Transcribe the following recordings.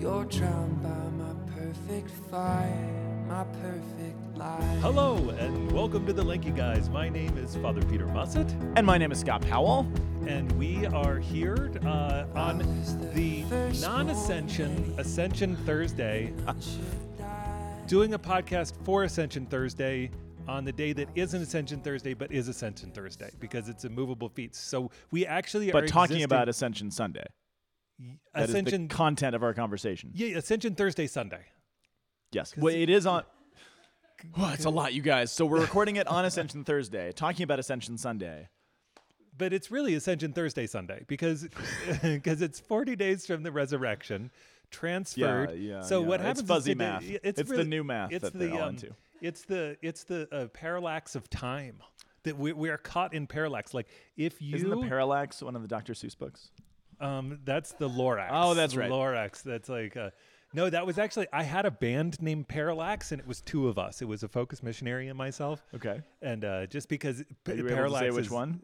You're drowned by my perfect fire, my perfect lie. Hello and welcome to the Lanky Guys. My name is Father Peter Mussett, And my name is Scott Powell. and we are here uh, on the non-Ascension Ascension Thursday, doing a podcast for Ascension Thursday on the day that isn't Ascension Thursday but is Ascension Thursday because it's a movable feast. So we actually are But talking existing- about Ascension Sunday. That Ascension. content of our conversation. yeah, Ascension Thursday Sunday. Yes. Well, it is on. Well, it's a lot, you guys. So we're recording it on Ascension Thursday, talking about Ascension Sunday. but it's really Ascension Thursday Sunday because because it's 40 days from the resurrection transferred. yeah, yeah. So yeah. what happens? is fuzzy today- math. It's, It's the new math It's the um, into. It's the it's the uh, parallax of time that we, we are caught in parallax. Like if you Isn't the Parallax one of the Dr. Seuss books? Um that's the Lorax. Oh, that's right. Lorax. That's like uh, no, that was actually I had a band named Parallax and it was two of us. It was a focus missionary and myself. Okay. And uh, just because p- Are you able to parallax say which is, one?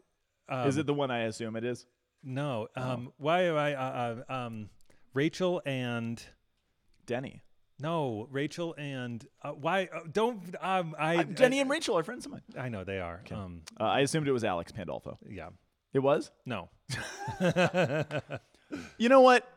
um, is it the one I assume it is? No. Oh. Um, why am I? Uh, uh, um, Rachel and Denny. no, Rachel and uh, why? Uh, don't. Um, I, Uh, Denny I, and Rachel are friends of mine. I know they are. Um, Uh, I assumed it was Alex Pandolfo. yeah. It was? No. You know what?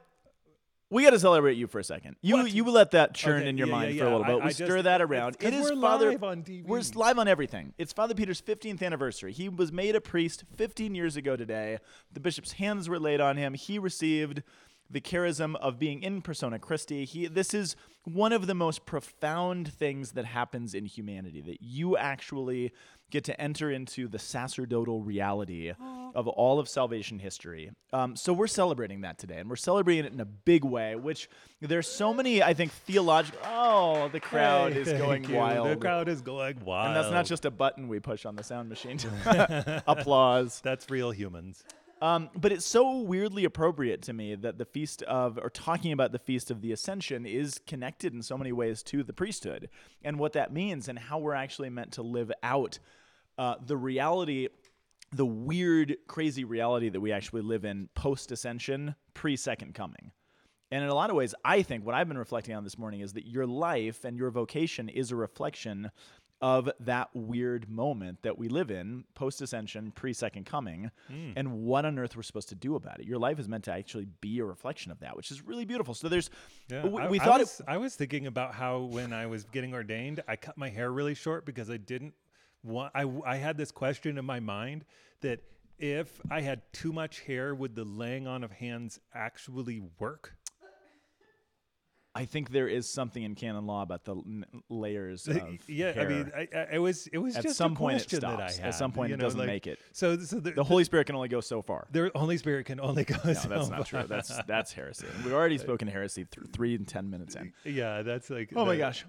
We got to celebrate you for a second. You What? you let that churn Okay, in your yeah, mind yeah, for a yeah. little bit. I- we I stir just- that around. 'cause It is we're Father. live on TV. We're s- live on everything. It's Father Peter's 15th anniversary. He was made a priest 15 years ago today. The bishop's hands were laid on him. He received the charism of being in persona Christi. He this is one of the most profound things that happens in humanity that you actually get to enter into the sacerdotal reality of all of salvation history. Um, so we're celebrating that today, and we're celebrating it in a big way. Which there's so many, I think, theological. Oh, the crowd Hey, is going you. wild. The crowd is going wild. and that's not just a button we push on the sound machine. to Applause. That's real humans. Um, but it's so weirdly appropriate to me that the feast of, or talking about the feast of the Ascension, is connected in so many ways to the priesthood and what that means and how we're actually meant to live out uh, the reality, the weird, crazy reality that we actually live in post Ascension, pre Second Coming. And in a lot of ways, I think what I've been reflecting on this morning is that your life and your vocation is a reflection of that weird moment that we live in post ascension, pre second coming, hmm. and what on earth we're supposed to do about it. Your life is meant to actually be a reflection of that, which is really beautiful. So there's, Yeah, we, we I thought was, it. I was thinking about how when I was getting ordained, I cut my hair really short because I didn't want. I I had this question in my mind that if I had too much hair, would the laying on of hands actually work? I think there is something in canon law about the n- layers of yeah, I mean. I, I, it was it was At just some a point it question that I stops. had. At some point it know, doesn't like- make it. So, so the, the Holy Spirit can only go so far. the Holy Spirit can only go. No, that's not true. That's that's heresy. We've already spoken heresy th- three and ten minutes in. yeah, that's like. Oh my gosh.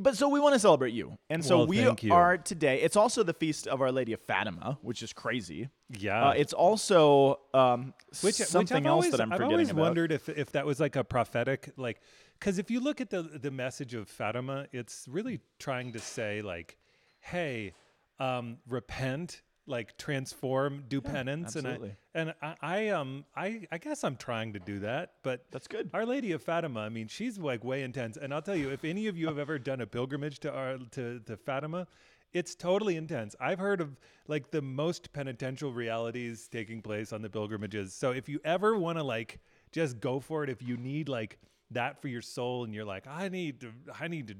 But so we want to celebrate you. And so Well, we are today. It's also the feast of Our Lady of Fatima, which is crazy. Yeah. Uh, it's also um, which something which else always, that I'm I've forgetting always about. wondered if if that was like a prophetic like because if you look at the the message of Fatima, it's really trying to say like, hey, um, repent, like transform, do penance, absolutely. and I and I, I um I I guess I'm trying to do that, but That's good. Our Lady of Fatima, I mean, she's like way intense, and I'll tell you, if any of you have ever done a pilgrimage to our to to Fatima. It's totally intense. I've heard of like the most penitential realities taking place on the pilgrimages. So if you ever want to like just go for it, if you need like that for your soul, and you're like, I need to, I need to,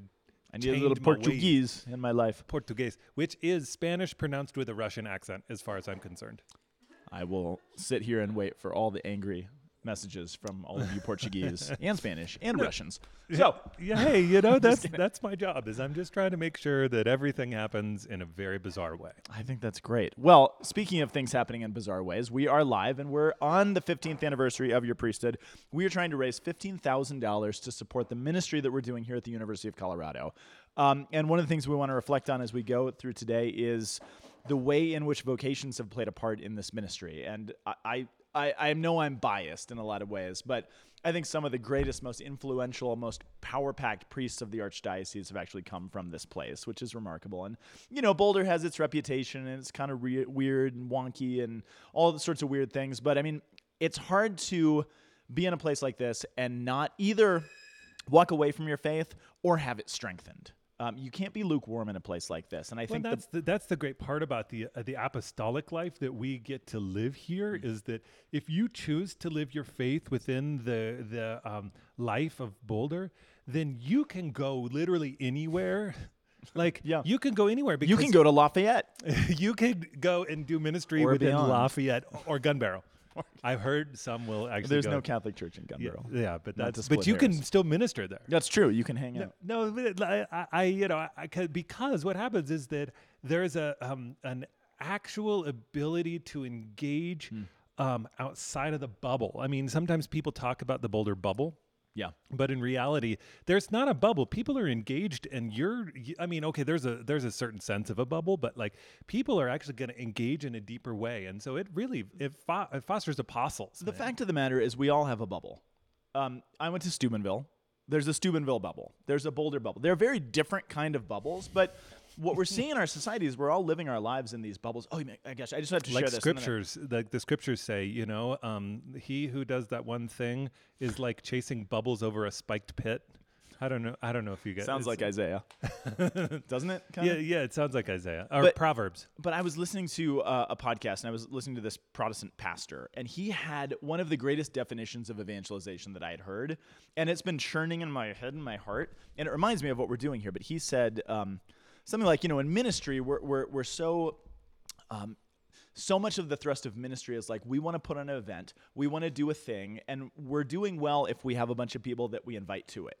I need a little change ways." Portuguese in my life. Portuguese, which is Spanish pronounced with a Russian accent, as far as I'm concerned. I will sit here and wait for all the angry messages from all of you Portuguese and Spanish and Russians. So Yeah, hey, you know that's that's my job. Is I'm just trying to make sure that everything happens in a very bizarre way. I think that's great. Well, speaking of things happening in bizarre ways, we are live and we're on the 15th anniversary of your priesthood. We are trying to raise $15,000 to support the ministry that we're doing here at the University of Colorado. Um, and one of the things we want to reflect on as we go through today is the way in which vocations have played a part in this ministry. And I, I, I, I know I'm biased in a lot of ways, but I think some of the greatest, most influential, most power packed priests of the Archdiocese have actually come from this place, which is remarkable. And, you know, Boulder has its reputation and it's kind of re- weird and wonky and all sorts of weird things. But I mean, it's hard to be in a place like this and not either walk away from your faith or have it strengthened. Um, you can't be lukewarm in a place like this. And I Well, think that's the, that's the great part about the uh, the apostolic life that we get to live here is that if you choose to live your faith within the the um, life of Boulder, then you can go literally anywhere. Like Yeah. you can go anywhere because you can go to Lafayette. you could go and do ministry Or within beyond. Lafayette or Gunbarrel. I've heard some will actually. There's go- no Catholic church in Yeah, Gunbarrel. yeah, but Not to that's but split you can still minister there. That's true. You can hang out. No, but I, I, I you know, I, I because what happens is that there's a um, an actual ability to engage Hmm. um, outside of the bubble. I mean, sometimes people talk about the Boulder bubble. Yeah. But in reality, there's not a bubble. People are engaged, and you're I mean, okay, there's a there's a certain sense of a bubble, but like people are actually going to engage in a deeper way, and so it really it, fo- it fosters apostles. The man. fact of the matter is, we all have a bubble. Um, I went to Steubenville. There's a Steubenville bubble. There's a Boulder bubble. They're very different kind of bubbles, but what we're seeing in our society is we're all living our lives in these bubbles. Oh, my gosh! I just have to like share this. scriptures like the scriptures say you know um, he who does that one thing is like chasing bubbles over a spiked pit i don't know i don't know if you guys Sounds like Isaiah, doesn't it? yeah Kinda? yeah it sounds like isaiah or But- proverbs But I was listening to uh, a podcast and I was listening to this Protestant pastor, and he had one of the greatest definitions of evangelization that I had heard. And it's been churning in my head and my heart. And it reminds me of what we're doing here. But he said um, something like, you know, in ministry, we're, we're, we're so. Um, so much of the thrust of ministry is like we want to put on an event, we want to do a thing, and we're doing well if we have a bunch of people that we invite to it.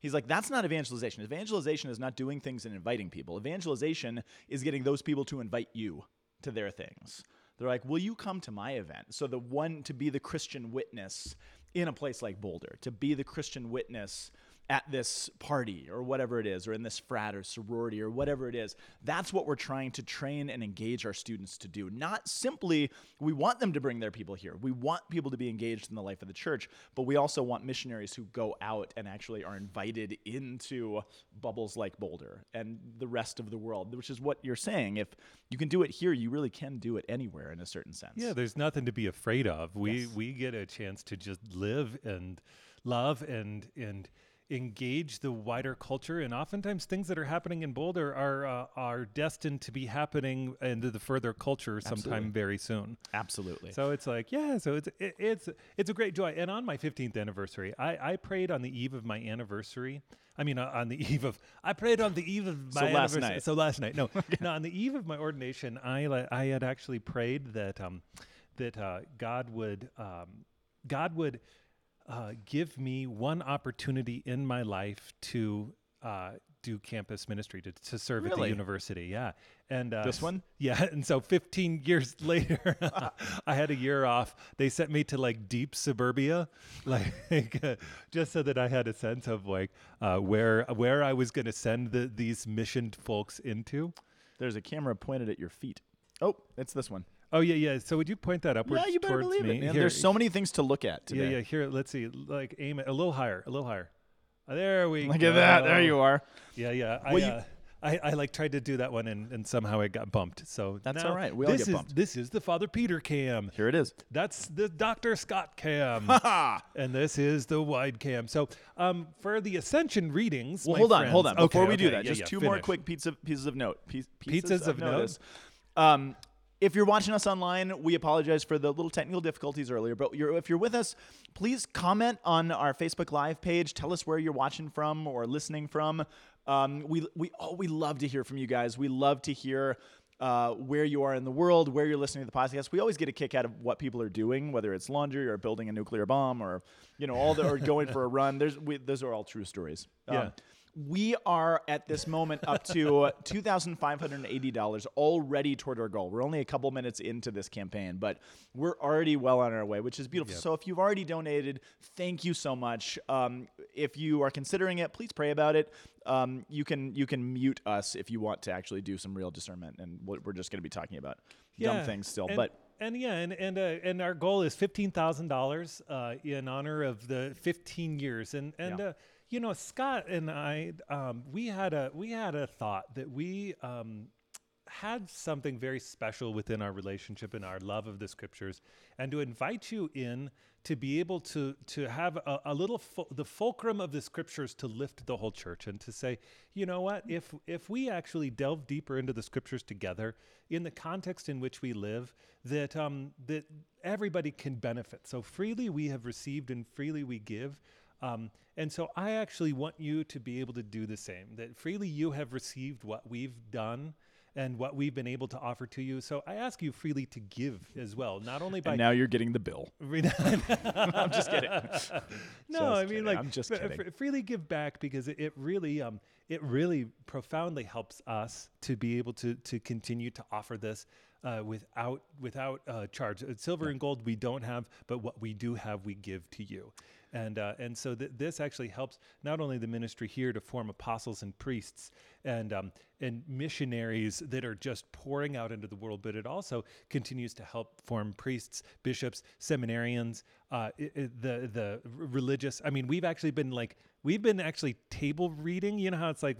He's like, that's not evangelization. Evangelization is not doing things and inviting people. Evangelization is getting those people to invite you to their things. They're like, will you come to my event? So the one to be the Christian witness in a place like Boulder, to be the Christian witness at this party or whatever it is, or in this frat or sorority or whatever it is. That's what we're trying to train and engage our students to do. Not simply, we want them to bring their people here. We want people to be engaged in the life of the church, but we also want missionaries who go out and actually are invited into bubbles like Boulder and the rest of the world, which is what you're saying. If you can do it here, you really can do it anywhere in a certain sense. yeah there's nothing to be afraid of we Yes. we get a chance to just live and love and and engage the wider culture and oftentimes things that are happening in boulder are uh, are destined to be happening into the further culture sometime Absolutely. very soon Absolutely. So it's like, yeah, so it's it, it's it's a great joy. And on my 15th anniversary, I, I prayed on the eve of my anniversary. I mean, uh, on the eve of I prayed on the eve of my So last night. So last night, no, no, on the eve of my ordination, I I had actually prayed that um that uh, God would um God would uh, give me one opportunity in my life to uh, do campus ministry to, to serve at the university. Yeah, and uh, This one? Yeah, and so 15 years later, I had a year off. They sent me to like deep suburbia, like uh, just so that I had a sense of like uh, where where I was going to send the, these missioned folks into. There's a camera pointed at your feet. Oh, it's this one. Oh yeah, yeah. So would you point that upwards yeah, you better towards believe me? it, man. Here- There's so many things to look at yeah, today. yeah. Here, let's see. Like aim it a little higher, a little higher. Uh, there we Look go. at that. There you are. Yeah, yeah. I, you- uh, I, I like tried to do that one and, and somehow it got bumped. So That's now all right. We all this get is, bumped. This is the Father Peter cam. Here it is. That's the Dr. Scott cam. Ha! and this is the wide cam. So um, for the Ascension readings, Well, my hold on, hold on. friends- Before okay, we do okay, that, yeah, just yeah, two more quick pieces of, pieces of note. Piece, Pizzas of note? Um, if you're watching us online, we apologize for the little technical difficulties earlier. But you're, if you're with us, please comment on our Facebook Live page. Tell us where you're watching from or listening from. Um, we we oh, we love to hear from you guys. We love to hear uh, where you are in the world, where you're listening to the podcast. We always get a kick out of what people are doing, whether it's laundry or building a nuclear bomb or you know all the or going for a run. There's we, those are all true stories. Um, Yeah. We are at this moment up to $2,580 already toward our goal. We're only a couple minutes into this campaign, but we're already well on our way, which is beautiful. So if you've already donated, thank you so much. Um, if you are considering it, please pray about it. Um, you can you can mute us if you want to actually do some real discernment, and what we're just going to be talking about dumb things still. And, but and yeah, and and uh, and our goal is fifteen thousand dollars uh, in honor of the fifteen years. And and Yeah. uh, you know, Scott and I, um, we had a we had a thought that we um, had something very special within our relationship and our love of the scriptures, and to invite you in to be able to to have a, a little the fulcrum of the scriptures to lift the whole church and to say, you know what, if if we actually delve deeper into the scriptures together in the context in which we live, that um, that everybody can benefit. So freely we have received and freely we give. Um, and so I actually want you to be able to do the same. That freely you have received what we've done and what we've been able to offer to you. So I ask you freely to give as well, not only by And now you're getting the bill. I'm just kidding. no, Just I mean kidding. like I'm just kidding. fr- freely give back because it, it really um it really profoundly helps us to be able to to continue to offer this uh, without without uh, charge. Uh, Silver and gold we don't have, but what we do have we give to you. And, uh, and so th- this actually helps not only the ministry here to form apostles and priests and, um, and missionaries that are just pouring out into the world, but it also continues to help form priests, bishops, seminarians, uh, i- i- the the religious. I mean, we've actually been like we've been actually table reading. You know how it's like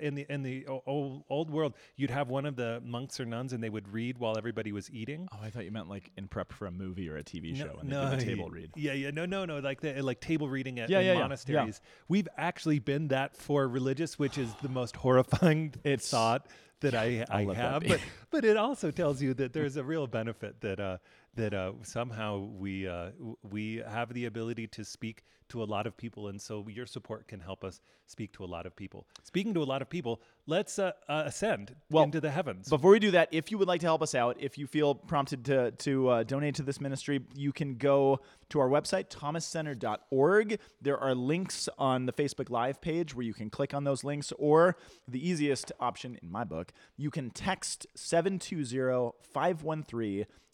in the in the old old world, you'd have one of the monks or nuns, and they would read while everybody was eating. Oh, I thought you meant like in prep for a movie or a TV No, show and they do a table read. Yeah, yeah, no, no, no, like the like table reading at Yeah, yeah, yeah, yeah. monasteries. We've actually been that for religious, which is the most horrifying It's- thought that I I have. But but it also tells you that there's a real benefit that uh that uh somehow we uh we have the ability to speak to a lot of people, and so your support can help us speak to a lot of people. Speaking to a lot of people, let's uh, uh, ascend Well, into the heavens. Before we do that, if you would like to help us out, if you feel prompted to to uh, donate to this ministry, you can go to our website thomascenter.org. There are links on the Facebook Live page where you can click on those links, or the easiest option in my book, you can text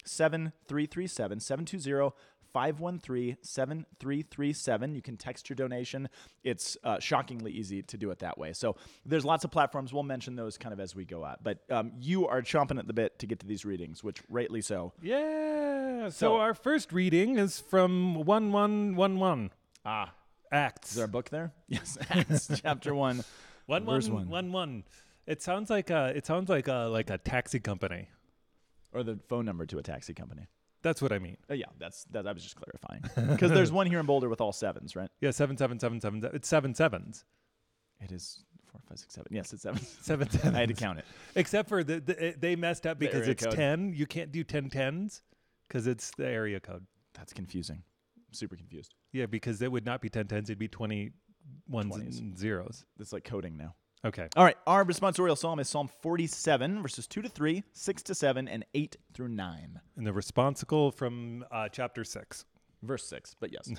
720-513-7337 720 513 7337. You can text your donation. It's uh, shockingly easy to do it that way. So there's lots of platforms. We'll mention those kind of as we go out. But um, you are chomping at the bit to get to these readings, which rightly so. yeah. So, So- our first reading is from one one one one. Ah. Acts. Is there a book there? Yes. Acts chapter 1. One verse one one. one one. It sounds like a it sounds like a like a taxi company. Or the phone number to a taxi company. That's what I mean. Uh, yeah, that's that. I was just clarifying because there's one here in Boulder with all sevens, right? Yeah, seven seven seven seven. seven. It's seven sevens. It is four, five, six, seven. Yes, it's seven. Seven sevens. I had to count it. Except for the, the it- they messed up because it's code. ten. You can't do ten tens because it's the area code. That's confusing. Super confused. Yeah, because it would not be ten tens. It'd be twenty ones 20s. and zeros. It's like coding now. Okay. All right, our responsorial psalm is Psalm 47, verses 2 to 3, 6 to 7, and 8 through 9. And the responsible from uh, chapter six. Verse 6, but yes,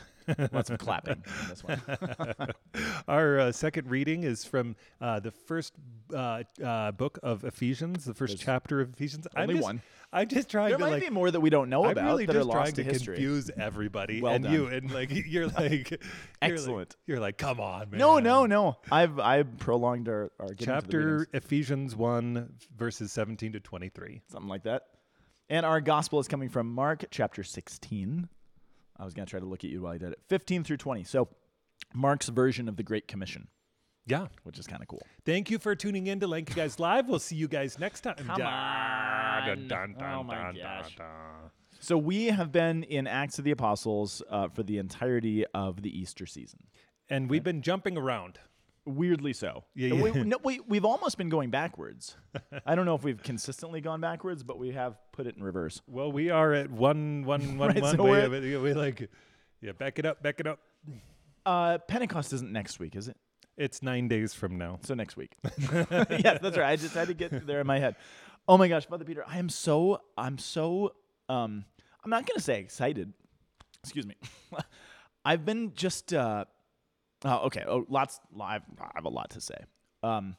lots of clapping in this one. Our uh, second reading is from uh, the first uh, uh, book of Ephesians, the first There's chapter of Ephesians. I'm only just, one. I'm just trying There to might like. be more that we don't know I'm about really that are just trying lost to to history. confuse everybody Well and done. you, and like you're like, you're Excellent. Like, you're like, come on, man. No, no, no. I've I've prolonged our, our getting to the Chapter. Ephesians one verses 17 to 23. something like that. And our gospel is coming from Mark chapter 16. I was going to try to look at you while I did it. 15 through 20. So Mark's version of the Great Commission, Yeah. which is kind of cool. Thank you for tuning in to Lanky Guys Live. We'll see you guys next time. Come Da- on. dun, dun, Oh my dun, dun, gosh. dun. So we have been in Acts of the Apostles uh, for the entirety of the Easter season. And we've been jumping around. Weirdly so. Yeah, We, no, we, we've almost been going backwards. I don't know if we've consistently gone backwards, but we have put it in reverse. Well, we are at one, one, one, Right, one. so we're- of we like, yeah, back it up, back it up. Uh, Pentecost isn't next week, is it? It's nine days from now. So next week. yes, that's right. I just had to get there in my head. Oh my gosh, Father Peter, I am so I'm so um I'm not gonna say excited. Excuse me. I've been just uh oh, okay. Oh lots I have a lot to say. Um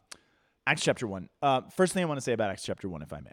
Acts chapter one. Uh first thing I want to say about Acts chapter one, if I may.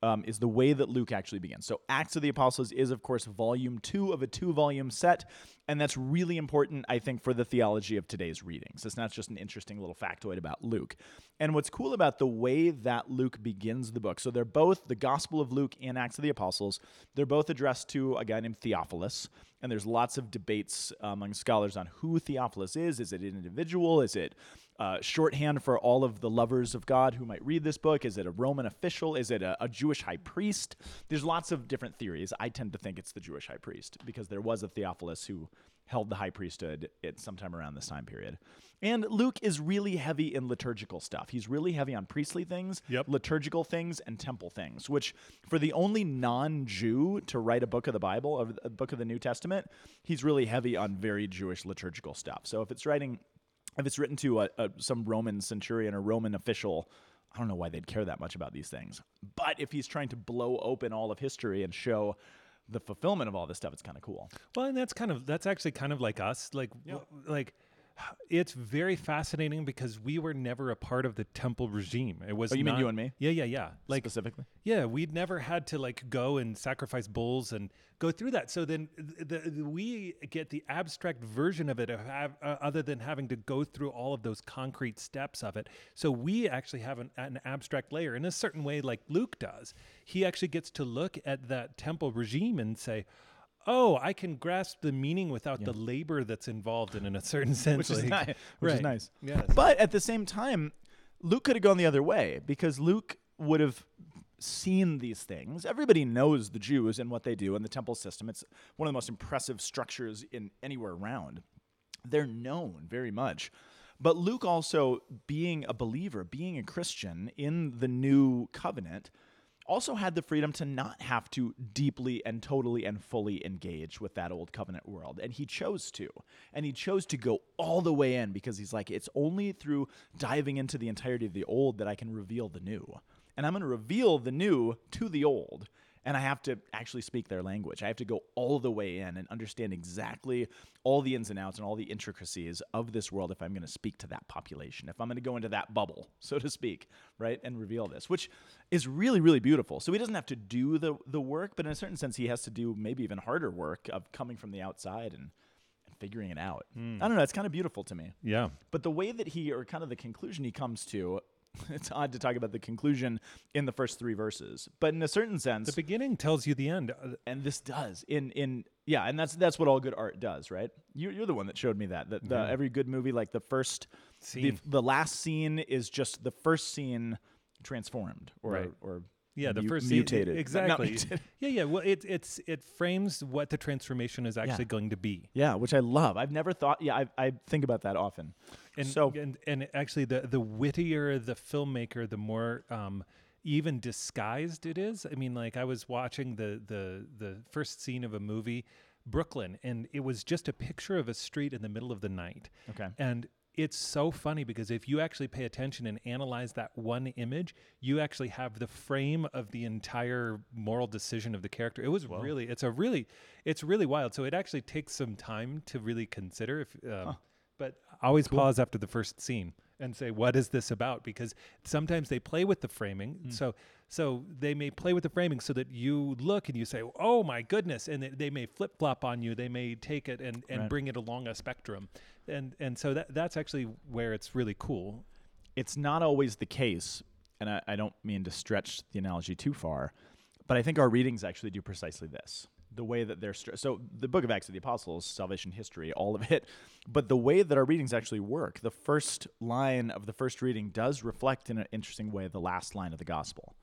Um, is the way that Luke actually begins. So, Acts of the Apostles is, of course, volume two of a two volume set. And that's really important, I think, for the theology of today's readings. It's not just an interesting little factoid about Luke. And what's cool about the way that Luke begins the book, so they're both the Gospel of Luke and Acts of the Apostles, they're both addressed to a guy named Theophilus. And there's lots of debates among scholars on who Theophilus is. Is it an individual? Is it uh, shorthand for all of the lovers of God who might read this book? Is it a Roman official? Is it a, a Jewish high priest? There's lots of different theories. I tend to think it's the Jewish high priest because there was a Theophilus who held the high priesthood at sometime around this time period. And Luke is really heavy in liturgical stuff. He's really heavy on priestly things, Yep. liturgical things, and temple things, which for the only non-Jew to write a book of the Bible, a book of the New Testament, he's really heavy on very Jewish liturgical stuff. So if it's writing if it's written to a, a, some Roman centurion or Roman official, I don't know why they'd care that much about these things. But if he's trying to blow open all of history and show the fulfillment of all this stuff, it's kind of cool. Well, and that's kind of that's actually kind of like us. Like w- like it's very fascinating because we were never a part of the temple regime. It was Oh, you mean you and me? Yeah, yeah, yeah. Like specifically. yeah, we'd never had to like go and sacrifice bulls and go through that. So then the, the, we get the abstract version of it, of have, uh, other than having to go through all of those concrete steps of it. So we actually have an, an abstract layer in a certain way, like Luke does. He actually gets to look at that temple regime and say. Oh, I can grasp the meaning without the labor that's involved in, in a certain sense. which is like- nice. Which is nice. Yes. But at the same time, Luke could have gone the other way because Luke would have seen these things. Everybody knows the Jews and what they do in the temple system. It's one of the most impressive structures in anywhere around. They're known very much. But Luke also being a believer, being a Christian in the new covenant, also had the freedom to not have to deeply and totally and fully engage with that old covenant world. And he chose to. And he chose to go all the way in because he's like, it's only through diving into the entirety of the old that I can reveal the new. And I'm going to reveal the new to the old. And I have to actually speak their language. I have to go all the way in and understand exactly all the ins and outs and all the intricacies of this world if I'm going to speak to that population, if I'm going to go into that bubble, so to speak, right, and reveal this, which is really, really beautiful. So he doesn't have to do the, the work, but in a certain sense, he has to do maybe even harder work of coming from the outside and, and figuring it out. Hmm. I don't know. It's kind of beautiful to me. yeah. But the way that he, or kind of the conclusion he comes to, it's odd to talk about the conclusion in the first three verses, but in a certain sense, The beginning tells you the end. Uh, and this does in in yeah, and that's that's what all good art does, right? You, you're the one that showed me that that the, every good movie, like the first, the, Scene. the last scene is just the first scene transformed or Right. or Yeah, the mu- first mutated Exactly. mutated. Yeah, yeah. Well, it it's it frames what the transformation is actually going to be. yeah, which I love. I've never thought. Yeah, I, I think about that often. And so and and actually, the the wittier the filmmaker, the more um, even disguised it is. I mean, like I was watching the the the first scene of a movie, Brooklyn, and it was just a picture of a street in the middle of the night. Okay. And it's so funny because if you actually pay attention and analyze that one image, you actually have the frame of the entire moral decision of the character. It was really, it's a really, it's really wild. So it actually takes some time to really consider. If, um, but always pause after the first scene and say, "What is this about?" Because sometimes they play with the framing. Mm. So, so they may play with the framing so that you look and you say, "Oh my goodness!" and they, they may flip flop on you. They may take it and, and Right. bring it along a spectrum, and and so that that's actually where it's really cool. it's not always the case, and I, I don't mean to stretch the analogy too far, but I think our readings actually do precisely this. The way that they're str- so the Book of Acts of the Apostles, salvation history, all of it, but the way that our readings actually work, the first line of the first reading does reflect in an interesting way the last line of the gospel.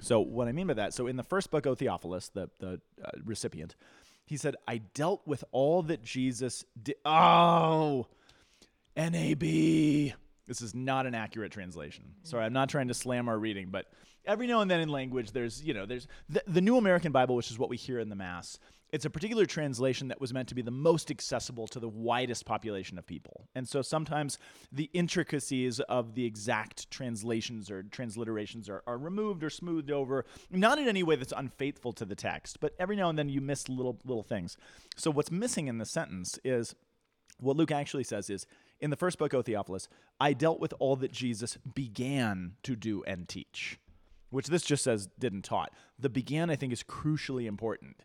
So what I mean by that, so in the first book, O Theophilus, the the uh, recipient, he said, "I dealt with all that Jesus did." Oh, NAB. This is not an accurate translation. Sorry, I'm not trying to slam our reading, but every now and then in language, there's, you know, there's the, the New American Bible, which is what we hear in the Mass. It's a particular translation that was meant to be the most accessible to the widest population of people. And so sometimes the intricacies of the exact translations or transliterations are, are removed or smoothed over, not in any way that's unfaithful to the text, but every now and then you miss little little things. So what's missing in the sentence is what Luke actually says is in the first book, O Theophilus, I dealt with all that Jesus began to do and teach, which this just says didn't taught. The began, I think, is crucially important.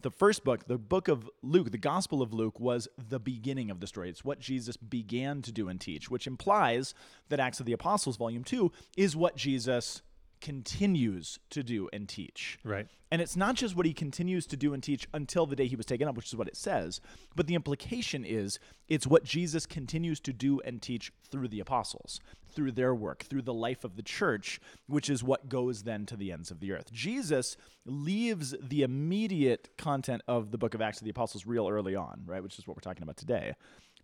The first book, the book of Luke, the Gospel of Luke, was the beginning of the story. It's what Jesus began to do and teach, which implies that Acts of the Apostles, Volume 2, is what Jesus continues to do and teach. Right. And it's not just what he continues to do and teach until the day he was taken up, which is what it says, but the implication is it's what Jesus continues to do and teach through the apostles, through their work, through the life of the church, which is what goes then to the ends of the earth. Jesus leaves the immediate content of the book of Acts of the Apostles real early on, right, which is what we're talking about today,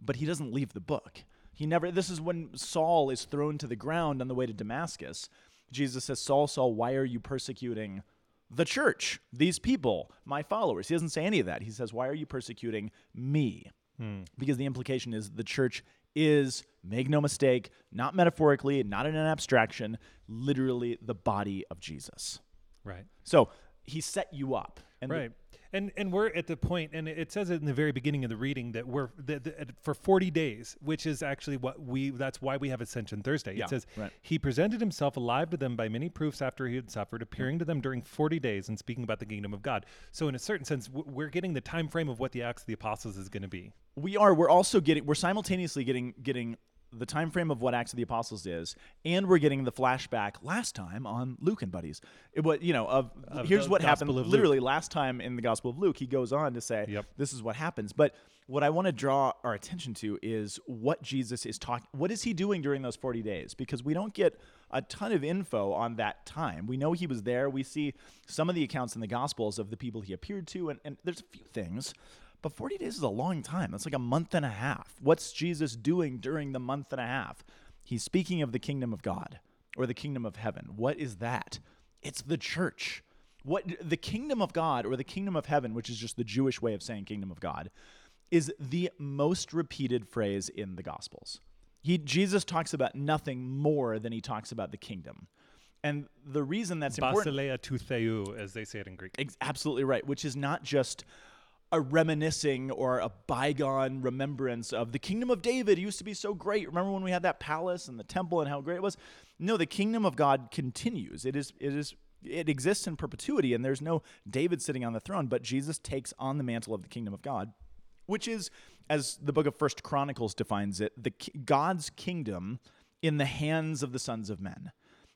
but he doesn't leave the book. He never this is when Saul is thrown to the ground on the way to Damascus. Jesus says, Saul, Saul, why are you persecuting the church, these people, my followers? He doesn't say any of that. He says, Why are you persecuting me? Hmm. Because the implication is the church is, make no mistake, not metaphorically, not in an abstraction, literally the body of Jesus. Right. So he set you up. And Right. And and we're at the point, and it says it in the very beginning of the reading that we're that that for forty days, which is actually what we. That's why we have Ascension Thursday. Yeah, it says right. he presented himself alive to them by many proofs after he had suffered, appearing to them during forty days and speaking about the kingdom of God. So in a certain sense, we're getting the time frame of what the Acts of the Apostles is going to be. we are we're also getting we're simultaneously getting getting the time frame of what acts of the apostles is and we're getting the flashback last time on luke and buddies. It was you know of, Of here's what happened Gospel Luke. literally last time in the gospel of luke. He goes on to say Yep. this is what happens. But what i want to draw our attention to is what jesus is talking what is he doing during those 40 days? Because we don't get a ton of info on that time. We know he was there. We see some of the accounts in the gospels of the people he appeared to and, and there's a few things but 40 days is a long time. That's like a month and a half. What's Jesus doing during the month and a half? He's speaking of the kingdom of God or the kingdom of heaven. What is that? It's the church. What the kingdom of God or the kingdom of heaven, which is just the Jewish way of saying kingdom of God, is the most repeated phrase in the gospels. He Jesus talks about nothing more than he talks about the kingdom. And the reason that's important Basileia tou theou, as they say it in Greek. Ex- absolutely right, which is not just a reminiscing or a bygone remembrance of the kingdom of David used to be so great. Remember when we had that palace and the temple and how great it was? No, the kingdom of God continues. It is it is it exists in perpetuity and there's no David sitting on the throne, but Jesus takes on the mantle of the kingdom of God, which is as the book of First Chronicles defines it, the God's kingdom in the hands of the sons of men.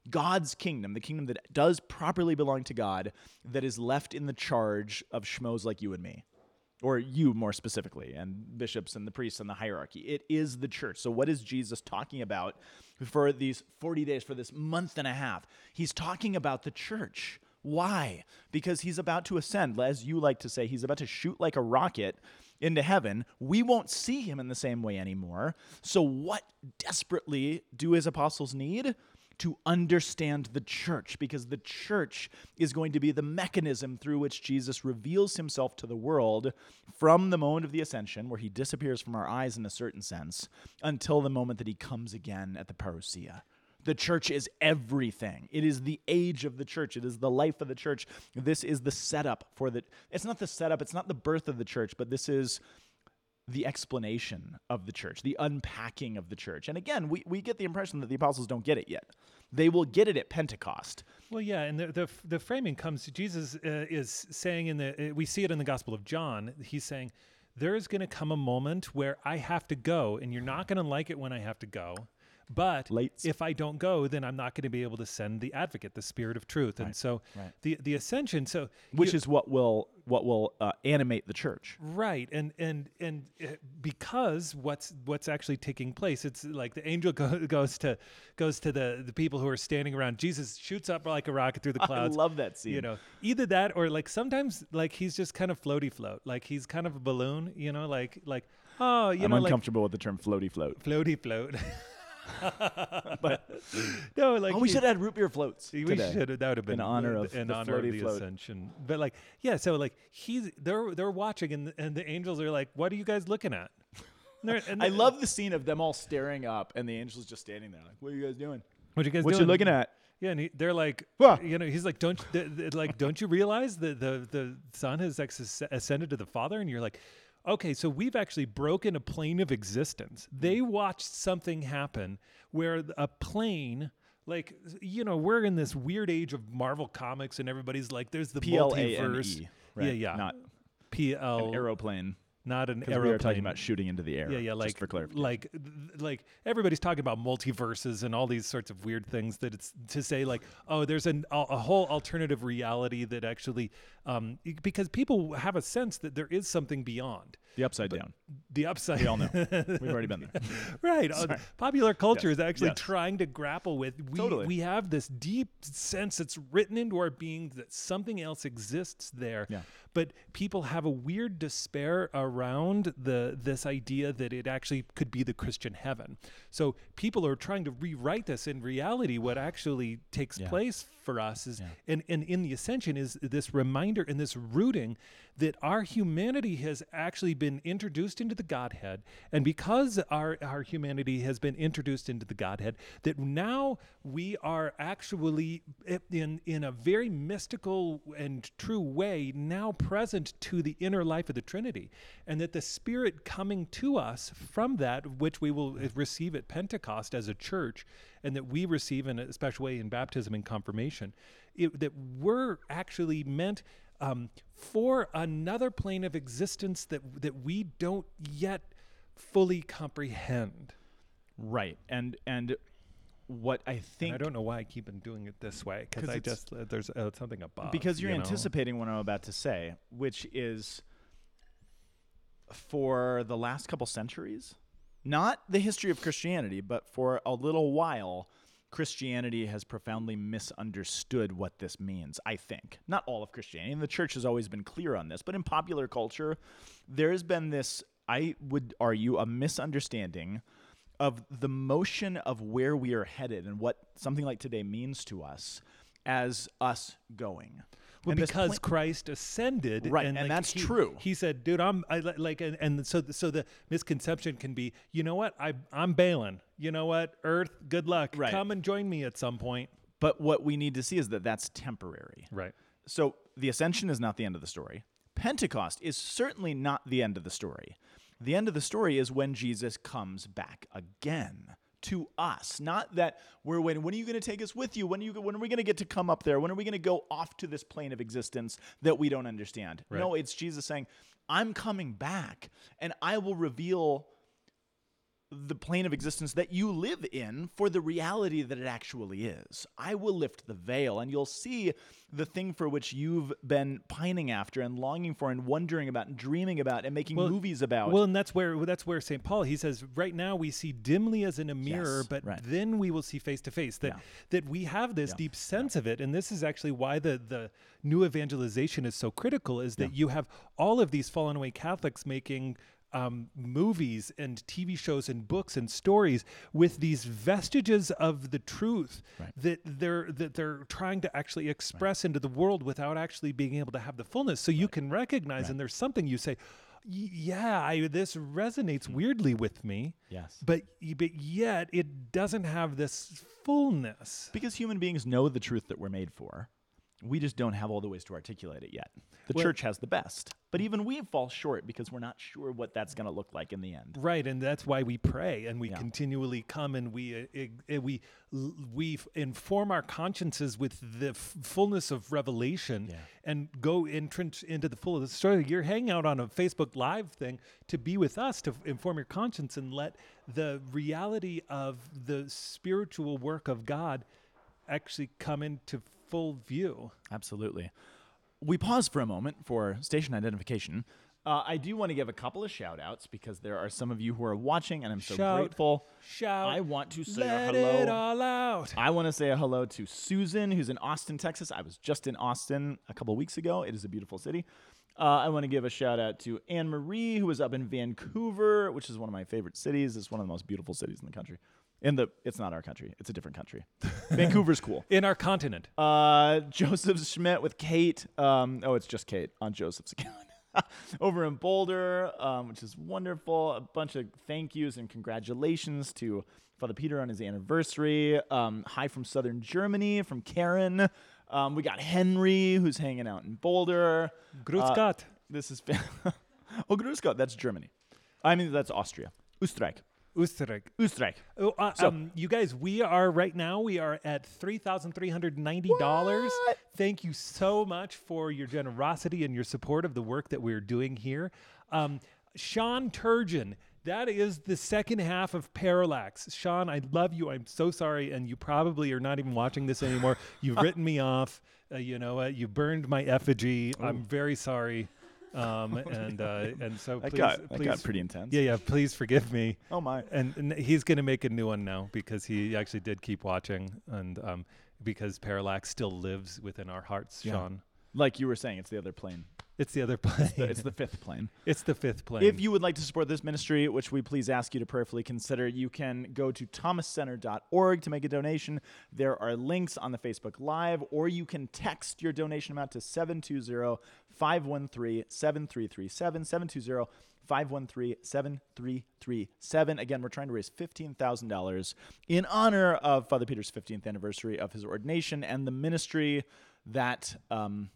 God's kingdom, the kingdom that does properly belong to God, that is left in the charge of schmoes like you and me, or you more specifically, and bishops and the priests and the hierarchy. It is the church. So, what is Jesus talking about for these 40 days, for this month and a half? He's talking about the church. Why? Because he's about to ascend, as you like to say, he's about to shoot like a rocket into heaven. We won't see him in the same way anymore. So, what desperately do his apostles need? To understand the church, because the church is going to be the mechanism through which Jesus reveals himself to the world from the moment of the ascension, where he disappears from our eyes in a certain sense, until the moment that he comes again at the parousia. The church is everything. It is the age of the church. It is the life of the church. This is the setup for the. It's not the setup, it's not the birth of the church, but this is the explanation of the church, the unpacking of the church. And again, we, we get the impression that the apostles don't get it yet. They will get it at Pentecost. Well, yeah, and the the, the framing comes. Jesus uh, is saying in the uh, we see it in the Gospel of John. He's saying there is going to come a moment where I have to go, and you're not going to like it when I have to go. But Lights. if I don't go, then I'm not going to be able to send the Advocate, the Spirit of Truth. And so right. the the ascension. So Which you- is what will what will uh, animate the church. Right, and and and uh, because what's what's actually taking place, it's like the angel go, goes to goes to the the people who are standing around. Jesus shoots up like a rocket through the clouds. I love that scene. You know, either that or like sometimes like he's just kind of floaty float, like he's kind of a balloon. You know, like like oh, you I'm know, like uncomfortable with the term floaty float. floaty float. but no, like Oh, we he- should have had root beer floats. we today. should have that would have been In honor of in the honor of the float. ascension. But like, yeah, so like he's they're they're watching and and the angels are like, "What are you guys looking at?" And they're- and I they're- love the scene of them all staring up and the angels just standing there like, what are you guys doing? what you guys What you looking at? Yeah, and he, they're like, Wah. you know, he's like, don't you- th- th- like, don't you realize that the the son has ex- ascended to the father? And you're like, okay, so we've actually broken a plane of existence. They hmm. watched something happen where a plane. Like you know, we're in this weird age of Marvel comics, and everybody's like, "There's the P L A N multiverse." Right? Yeah, yeah. Not P L aeroplane. Not an aeroplane. we are talking about shooting into the air. yeah, yeah, just like for clarification. like like everybody's talking about multiverses and all these sorts of weird things that it's to say like oh there's an, a, a whole alternative reality that actually um, because people have a sense that there is something beyond the upside down. the upside. Down. We all know. We've already been there. right. uh, popular culture Yes, is actually yes. trying to grapple with. We, Totally. we have this deep sense that's written into our being that something else exists there. Yeah. But people have a weird despair around the this idea that it actually could be the Christian heaven. So people are trying to rewrite this. In reality, what actually takes Yeah. place for us is, Yeah. and, and in the ascension, is this reminder and this rooting that our humanity has actually been introduced into the Godhead. And because our, our humanity has been introduced into the Godhead, that now we are actually in, in a very mystical and true way now present to the inner life of the Trinity. And that the Spirit coming to us from that, which we will receive at Pentecost as a church, and that we receive in a special way in baptism and confirmation, it, that we're actually meant um, for another plane of existence that that we don't yet fully comprehend. Right. And and what I And think I don't know why I keep on doing it this way because I just uh, there's uh, something above because you're you know? anticipating what I'm about to say, which is for the last couple centuries, not the history of Christianity, but for a little while, Christianity has profoundly misunderstood what this means, I think. Not all of Christianity, and the church has always been clear on this, but in popular culture, there has been this, I would argue, a misunderstanding of the motion of where we are headed and what something like today means to us as us going. Well, And because pla- Christ ascended, Right, and, and like, that's he- true. He said, "Dude, I'm I, like," and, and so so the misconception can be, you know what, I I'm bailing. You know what, Earth, good luck. Right. Come and join me at some point. but what we need to see is that that's temporary. Right. So the ascension is not the end of the story. Pentecost is certainly not the end of the story. The end of the story is when Jesus comes back again to us. Not that we're waiting. When are you going to take us with you? When are you? When are we going to get to come up there? When are we going to go off to this plane of existence that we don't understand? No, it's Jesus saying, "I'm coming back, and I will reveal." The plane of existence that you live in for the reality that it actually is. I will lift the veil and you'll see the thing for which you've been pining after and longing for and wondering about and dreaming about and making movies about. Well, and that's where that's where St. Paul he says right now we see dimly as in a mirror, Yes, but right. then we will see face to face. That Yeah. that we have this deep sense of it, and this is actually why the the new evangelization is so critical. Is that you have all of these fallen away Catholics making. Um, movies and TV shows and books and stories with these vestiges of the truth that they're that they're trying to actually express into the world without actually being able to have the fullness. So you can recognize, and there's something you say, yeah, I, this resonates weirdly with me. Yes. But but yet it doesn't have this fullness. because human beings know the truth that we're made for. We just don't have all the ways to articulate it yet. The Well- church has the best. But even we fall short because we're not sure what that's going to look like in the end. Right, and that's why we pray and we Yeah. continually come and we uh, uh, we we inform our consciences with the f- fullness of revelation Yeah. and go entrance into the full of the story. You're hanging out on a Facebook Live thing to be with us to inform your conscience and let the reality of the spiritual work of God actually come into full view. Absolutely. We pause for a moment for station identification. Uh, I do want to give a couple of shout outs because there are some of you who are watching, and I'm so Shout. grateful. Shout. I want to say Let a hello. it all out. I want to say a hello to Susan, who's in Austin, Texas. I was just in Austin a couple weeks ago. It is a beautiful city. Uh, I want to give a shout out to Anne Marie, who was up in Vancouver, which is one of my favorite cities. It's one of the most beautiful cities in the country. In the, it's not our country. It's a different country. Vancouver's cool. In our continent. Uh, Joseph Schmidt with Kate. Um, oh, it's just Kate on Joseph's account. Over in Boulder, um, which is wonderful. A bunch of thank yous and congratulations to Father Peter on his anniversary. Um, hi from Southern Germany, from Karen. Um, we got Henry, who's hanging out in Boulder. Grüß Uh, Gott. This is. oh, Grüß Gott. That's Germany. I mean, that's Austria. Österreich. Österreich. Österreich. Oh, uh, So- um, you guys, we are right now. We are at three thousand three hundred ninety dollars. Thank you so much for your generosity and your support of the work that we're doing here. Um, Sean Turgeon. That is the second half of Parallax. Sean, I love you. I'm so sorry, and you probably are not even watching this anymore. You've written me off. Uh, you know, uh, you burned my effigy. I'm very sorry. Um, and uh, and so That please, got please, got pretty intense. yeah, yeah. Please forgive me. Oh my. And, and he's going to make a new one now because he actually did keep watching, and um, because Parallax still lives within our hearts, Yeah. Sean. Like you were saying, it's the other plane. It's the other plane. It's the fifth plane. It's the fifth plane. If you would like to support this ministry, which we please ask you to prayerfully consider, you can go to thomascenter.org to make a donation. There are links on the Facebook Live, or you can text your donation amount to 720 513 7337. 720 513 7337. Again, we're trying to raise $15,000 in honor of Father Peter's 15th anniversary of his ordination and the ministry that. Um,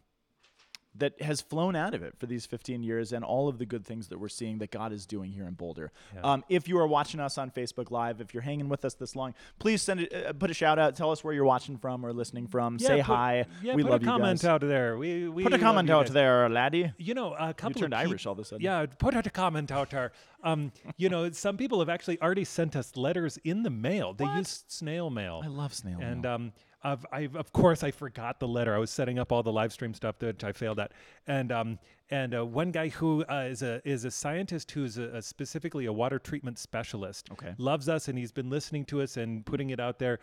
that has flown out of it for these 15 years and all of the good things that we're seeing that God is doing here in Boulder. Um, if you are watching us on Facebook Live, if you're hanging with us this long, please send it, uh, put a shout out. Tell us where you're watching from or listening from. Yeah, Say put- hi. Yeah, we love you guys. put a comment out there. We, we Put a comment out there, laddie. You know, a couple turned of Irish all of a sudden. Yeah, put out a comment out there. Um, you know, some people have actually already sent us letters in the mail. They use snail mail. I love snail And mail. um, I've, I've, of course, I forgot the letter. I was setting up all the live stream stuff that I failed at. And um, and uh, one guy who uh, is a is a scientist who's a, a specifically a water treatment specialist. Okay. loves us and he's been listening to us and putting it out there.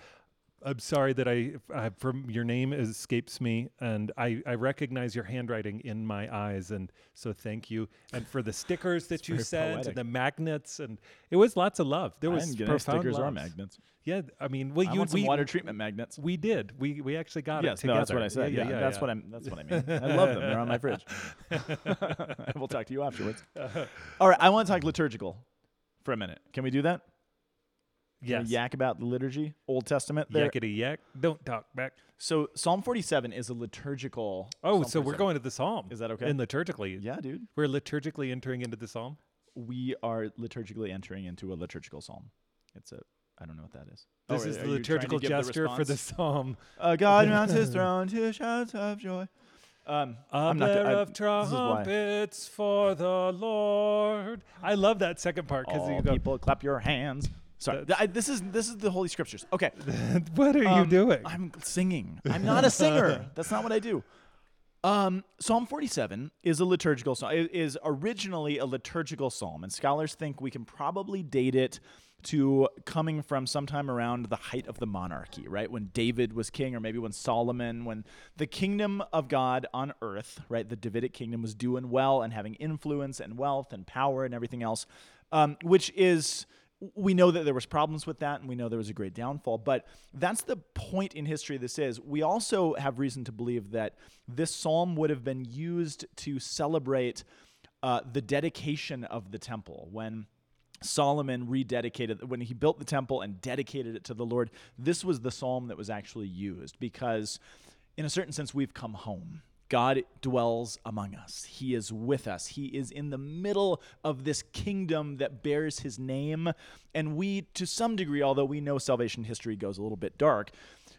I'm sorry that I, uh, from your name escapes me, and I, I recognize your handwriting in my eyes, and so thank you. And for the stickers that you sent, poetic. and the magnets, and it was lots of love. There I was didn't get any profound stickers or magnets. Yeah, I mean, well, I you want some we, water treatment magnets. we did. We we actually got Yes, it no, that's what I said. Yeah, that's what I'm. That's what I mean. I love them. They're on my fridge. we'll talk to you afterwards. All right, I want to talk liturgical for a minute. Can we do that? Yes. yak about the liturgy, Old Testament. There. Yakety yak. Don't talk back. So Psalm 47 is a liturgical. Oh, Psalm so we're going to the psalm. Is that okay? In liturgically. Yeah, dude. We're liturgically entering into the psalm. We are liturgically entering into a liturgical psalm. It's a. I don't know what that is. This Oh, is the you trying to liturgical give the gesture for the psalm. Uh, God mounts his throne to shouts of joy. Um, A I'm not. I- of this is why. trumpets for the Lord. I love that second part because you go, people clap your hands. Sorry, I, this is this is the Holy Scriptures. Okay, "What are you Um, doing?" I'm singing. I'm not a singer. That's not what I do. Um, psalm 47 is a liturgical psalm. It is originally a liturgical psalm, and scholars think we can probably date it to coming from sometime around the height of the monarchy, right? When David was king, or maybe when Solomon, when the kingdom of God on earth, right, the Davidic kingdom was doing well and having influence and wealth and power and everything else, um, which is we know that there was problems with that and we know there was a great downfall but that's the point in history this is we also have reason to believe that this psalm would have been used to celebrate uh, the dedication of the temple when Solomon rededicated when he built the temple and dedicated it to the Lord. This was the psalm that was actually used because, in a certain sense, we've come home. God dwells among us. He is with us. He is in the middle of this kingdom that bears his name. And we, to some degree, although we know salvation history goes a little bit dark,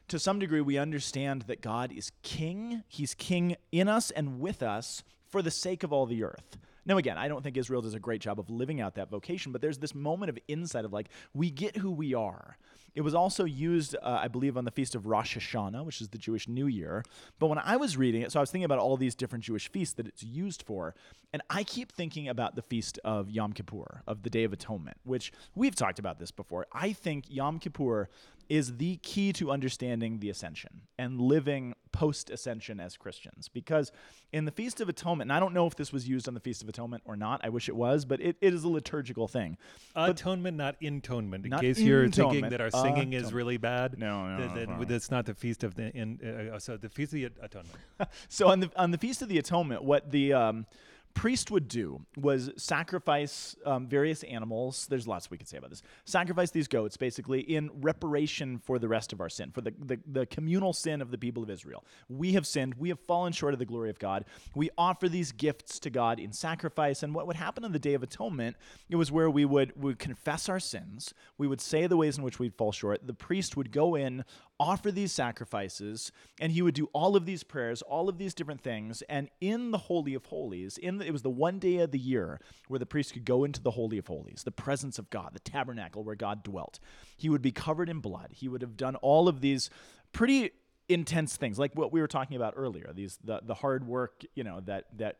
to some degree, we understand that God is king. He's king in us and with us for the sake of all the earth. Now, again, I don't think Israel does a great job of living out that vocation, but there's this moment of insight of like, we get who we are. It was also used, uh, I believe, on the feast of Rosh Hashanah, which is the Jewish New Year. But when I was reading it, so I was thinking about all these different Jewish feasts that it's used for, and I keep thinking about the feast of Yom Kippur, of the Day of Atonement, which we've talked about this before. I think Yom Kippur is the key to understanding the ascension and living post ascension as Christians. Because in the Feast of Atonement, and I don't know if this was used on the Feast of Atonement or not, I wish it was, but it, it is a liturgical thing. Atonement, not intonement. In Not case you're thinking that our singing is really bad, No, no, then, no, no. that's not the feast of the in. Uh, so the feast of the atonement. So on the on the Feast of the Atonement, what the um, priest would do was sacrifice um, various animals. There's lots we could say about this. Sacrifice these goats, basically, in reparation for the rest of our sin, for the, the, the communal sin of the people of Israel. We have sinned. We have fallen short of the glory of God. We offer these gifts to God in sacrifice. And what would happen on the Day of Atonement, it was where we would, we would confess our sins. We would say the ways in which we'd fall short. The priest would go in, offer these sacrifices, and he would do all of these prayers, all of these different things. And in the Holy of Holies, in the it was the one day of the year where the priest could go into the holy of holies, the presence of God, the tabernacle where God dwelt. He would be covered in blood. He would have done all of these pretty intense things like what we were talking about earlier these the, the hard work you know that that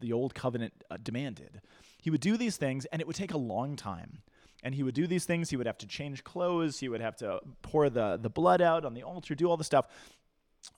the old covenant uh, demanded he would do these things and it would take a long time and he would do these things. He would have to change clothes. He would have to pour the the blood out on the altar do all the stuff.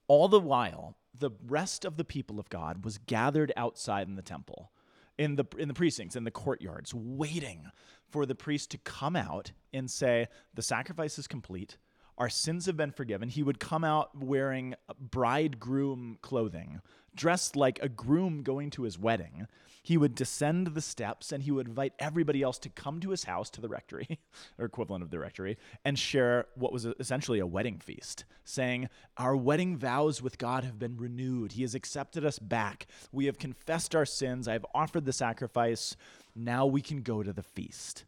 All the while the rest of the people of god was gathered outside in the temple in the in the precincts in the courtyards waiting for the priest to come out and say the sacrifice is complete our sins have been forgiven. He would come out wearing bridegroom clothing, dressed like a groom going to his wedding. He would descend the steps and he would invite everybody else to come to his house, to the rectory, or equivalent of the rectory, and share what was essentially a wedding feast, saying, Our wedding vows with God have been renewed. He has accepted us back. We have confessed our sins. I have offered the sacrifice. Now we can go to the feast.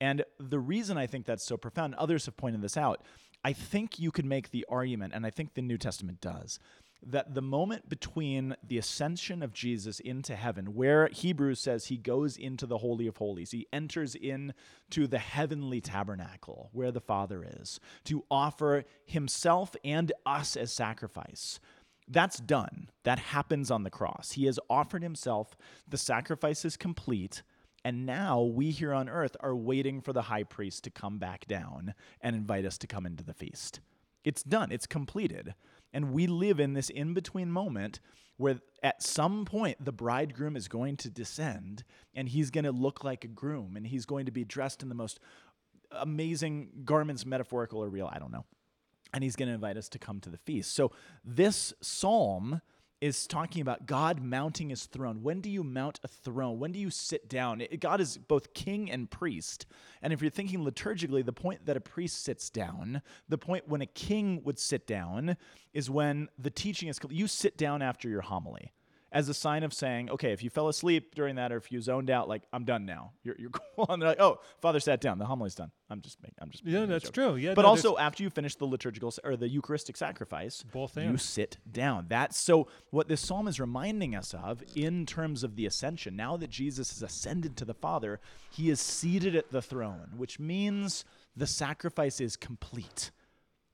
And the reason I think that's so profound, others have pointed this out, I think you could make the argument, and I think the New Testament does, that the moment between the ascension of Jesus into heaven, where Hebrews says he goes into the Holy of Holies, he enters into the heavenly tabernacle where the Father is to offer himself and us as sacrifice. That's done. That happens on the cross. He has offered himself. The sacrifice is complete. And now we here on earth are waiting for the high priest to come back down and invite us to come into the feast. It's done, it's completed. And we live in this in between moment where at some point the bridegroom is going to descend and he's going to look like a groom and he's going to be dressed in the most amazing garments, metaphorical or real, I don't know. And he's going to invite us to come to the feast. So this psalm is talking about God mounting his throne. When do you mount a throne? When do you sit down? It, God is both king and priest. And if you're thinking liturgically, the point that a priest sits down, the point when a king would sit down, is when the teaching is you sit down after your homily as a sign of saying, okay, if you fell asleep during that or if you zoned out, like I'm done now. You're, you're cool. And they're like, oh, Father sat down. The homily's done. I'm just making. I'm just. Yeah, that's true. Yeah, but no, also after you finish the liturgical or the Eucharistic sacrifice, Both you sit down. That's so. What this psalm is reminding us of in terms of the ascension. Now that Jesus has ascended to the Father, He is seated at the throne, which means the sacrifice is complete.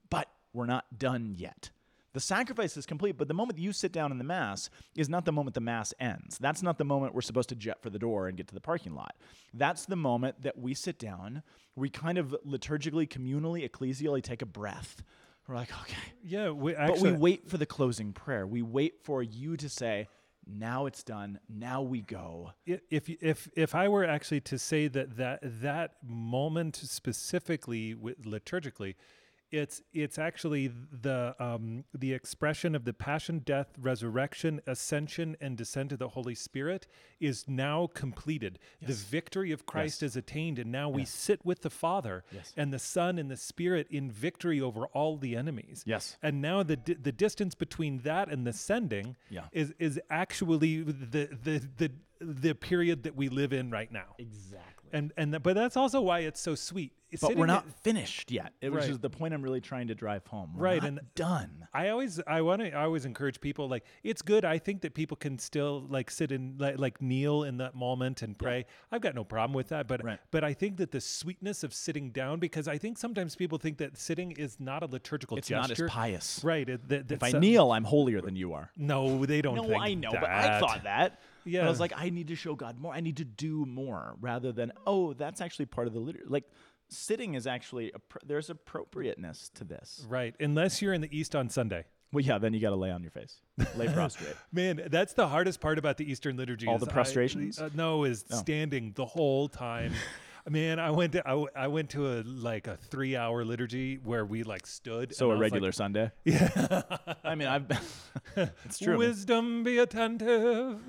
But we're not done yet. The sacrifice is complete, but the moment you sit down in the Mass is not the moment the Mass ends. That's not the moment we're supposed to jet for the door and get to the parking lot. That's the moment that we sit down, we kind of liturgically, communally, ecclesially take a breath. We're like, okay. Yeah, we But we wait for the closing prayer. We wait for you to say, now it's done. Now we go. if if if I were actually to say that that that moment specifically with liturgically, it's it's actually the um, the expression of the passion, death, resurrection, ascension, and descent of the Holy Spirit is now completed. The victory of Christ is attained, and now we sit with the Father Yes. and the Son and the Spirit in victory over all the enemies. Yes. And now the the distance between that and the sending Yeah. is is actually the the the the period that we live in right now. Exactly. And and th- but that's also why it's so sweet. But we're not at- finished yet. It Right. just the point I'm really trying to drive home. We're Right, not and- done. I always I want to I always encourage people like it's good. I think that people can still like sit and like, like kneel in that moment and pray. Yeah. I've got no problem with that, but Right. but I think that the sweetness of sitting down because I think sometimes people think that sitting is not a liturgical It's not as pious. Right. It, that, If I a- kneel, I'm holier than you are. no, they don't. No, I know, but I thought that. But I was like, I need to show God more. I need to do more rather than, oh, that's actually part of the liturgy. Like, sitting is actually, there's appropriateness to this. Right, unless you're in the East on Sunday. Well, yeah, then you got to lay on your face, lay prostrate. Man, that's the hardest part about the Eastern liturgy. All is the I- prostrations? uh, no, is Oh. standing the whole time. Man, I went to I, I went to a like a three hour liturgy where we like stood. So a I was like, regular Sunday. yeah. I mean, I've. it's true. Wisdom be attentive.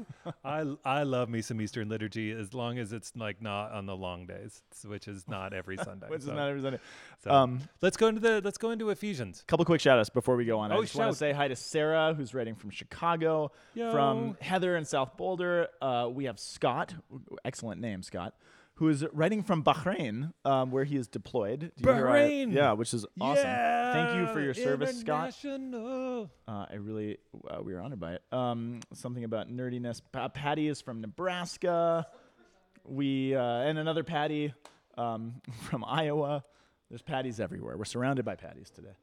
I I love me some Eastern liturgy as long as it's like not on the long days, which is not every Sunday. Which is not every Sunday. so. Um, let's go into the let's go into Ephesians. couple quick shout outs before we go on. I Oh, just want to say hi to Sarah, who's writing from Chicago, from Heather in South Boulder. Uh, we have Scott, excellent name, Scott, who is writing from Bahrain, um, where he is deployed. Do you hear our- Bahrain! yeah, which is awesome. Thank you for your service, Scott. Uh, I really, uh, we were honored by it. Um, something about nerdiness. Pa- Patty is from Nebraska. We uh, and another Patty um, from Iowa. There's Patties everywhere. We're surrounded by Patties today.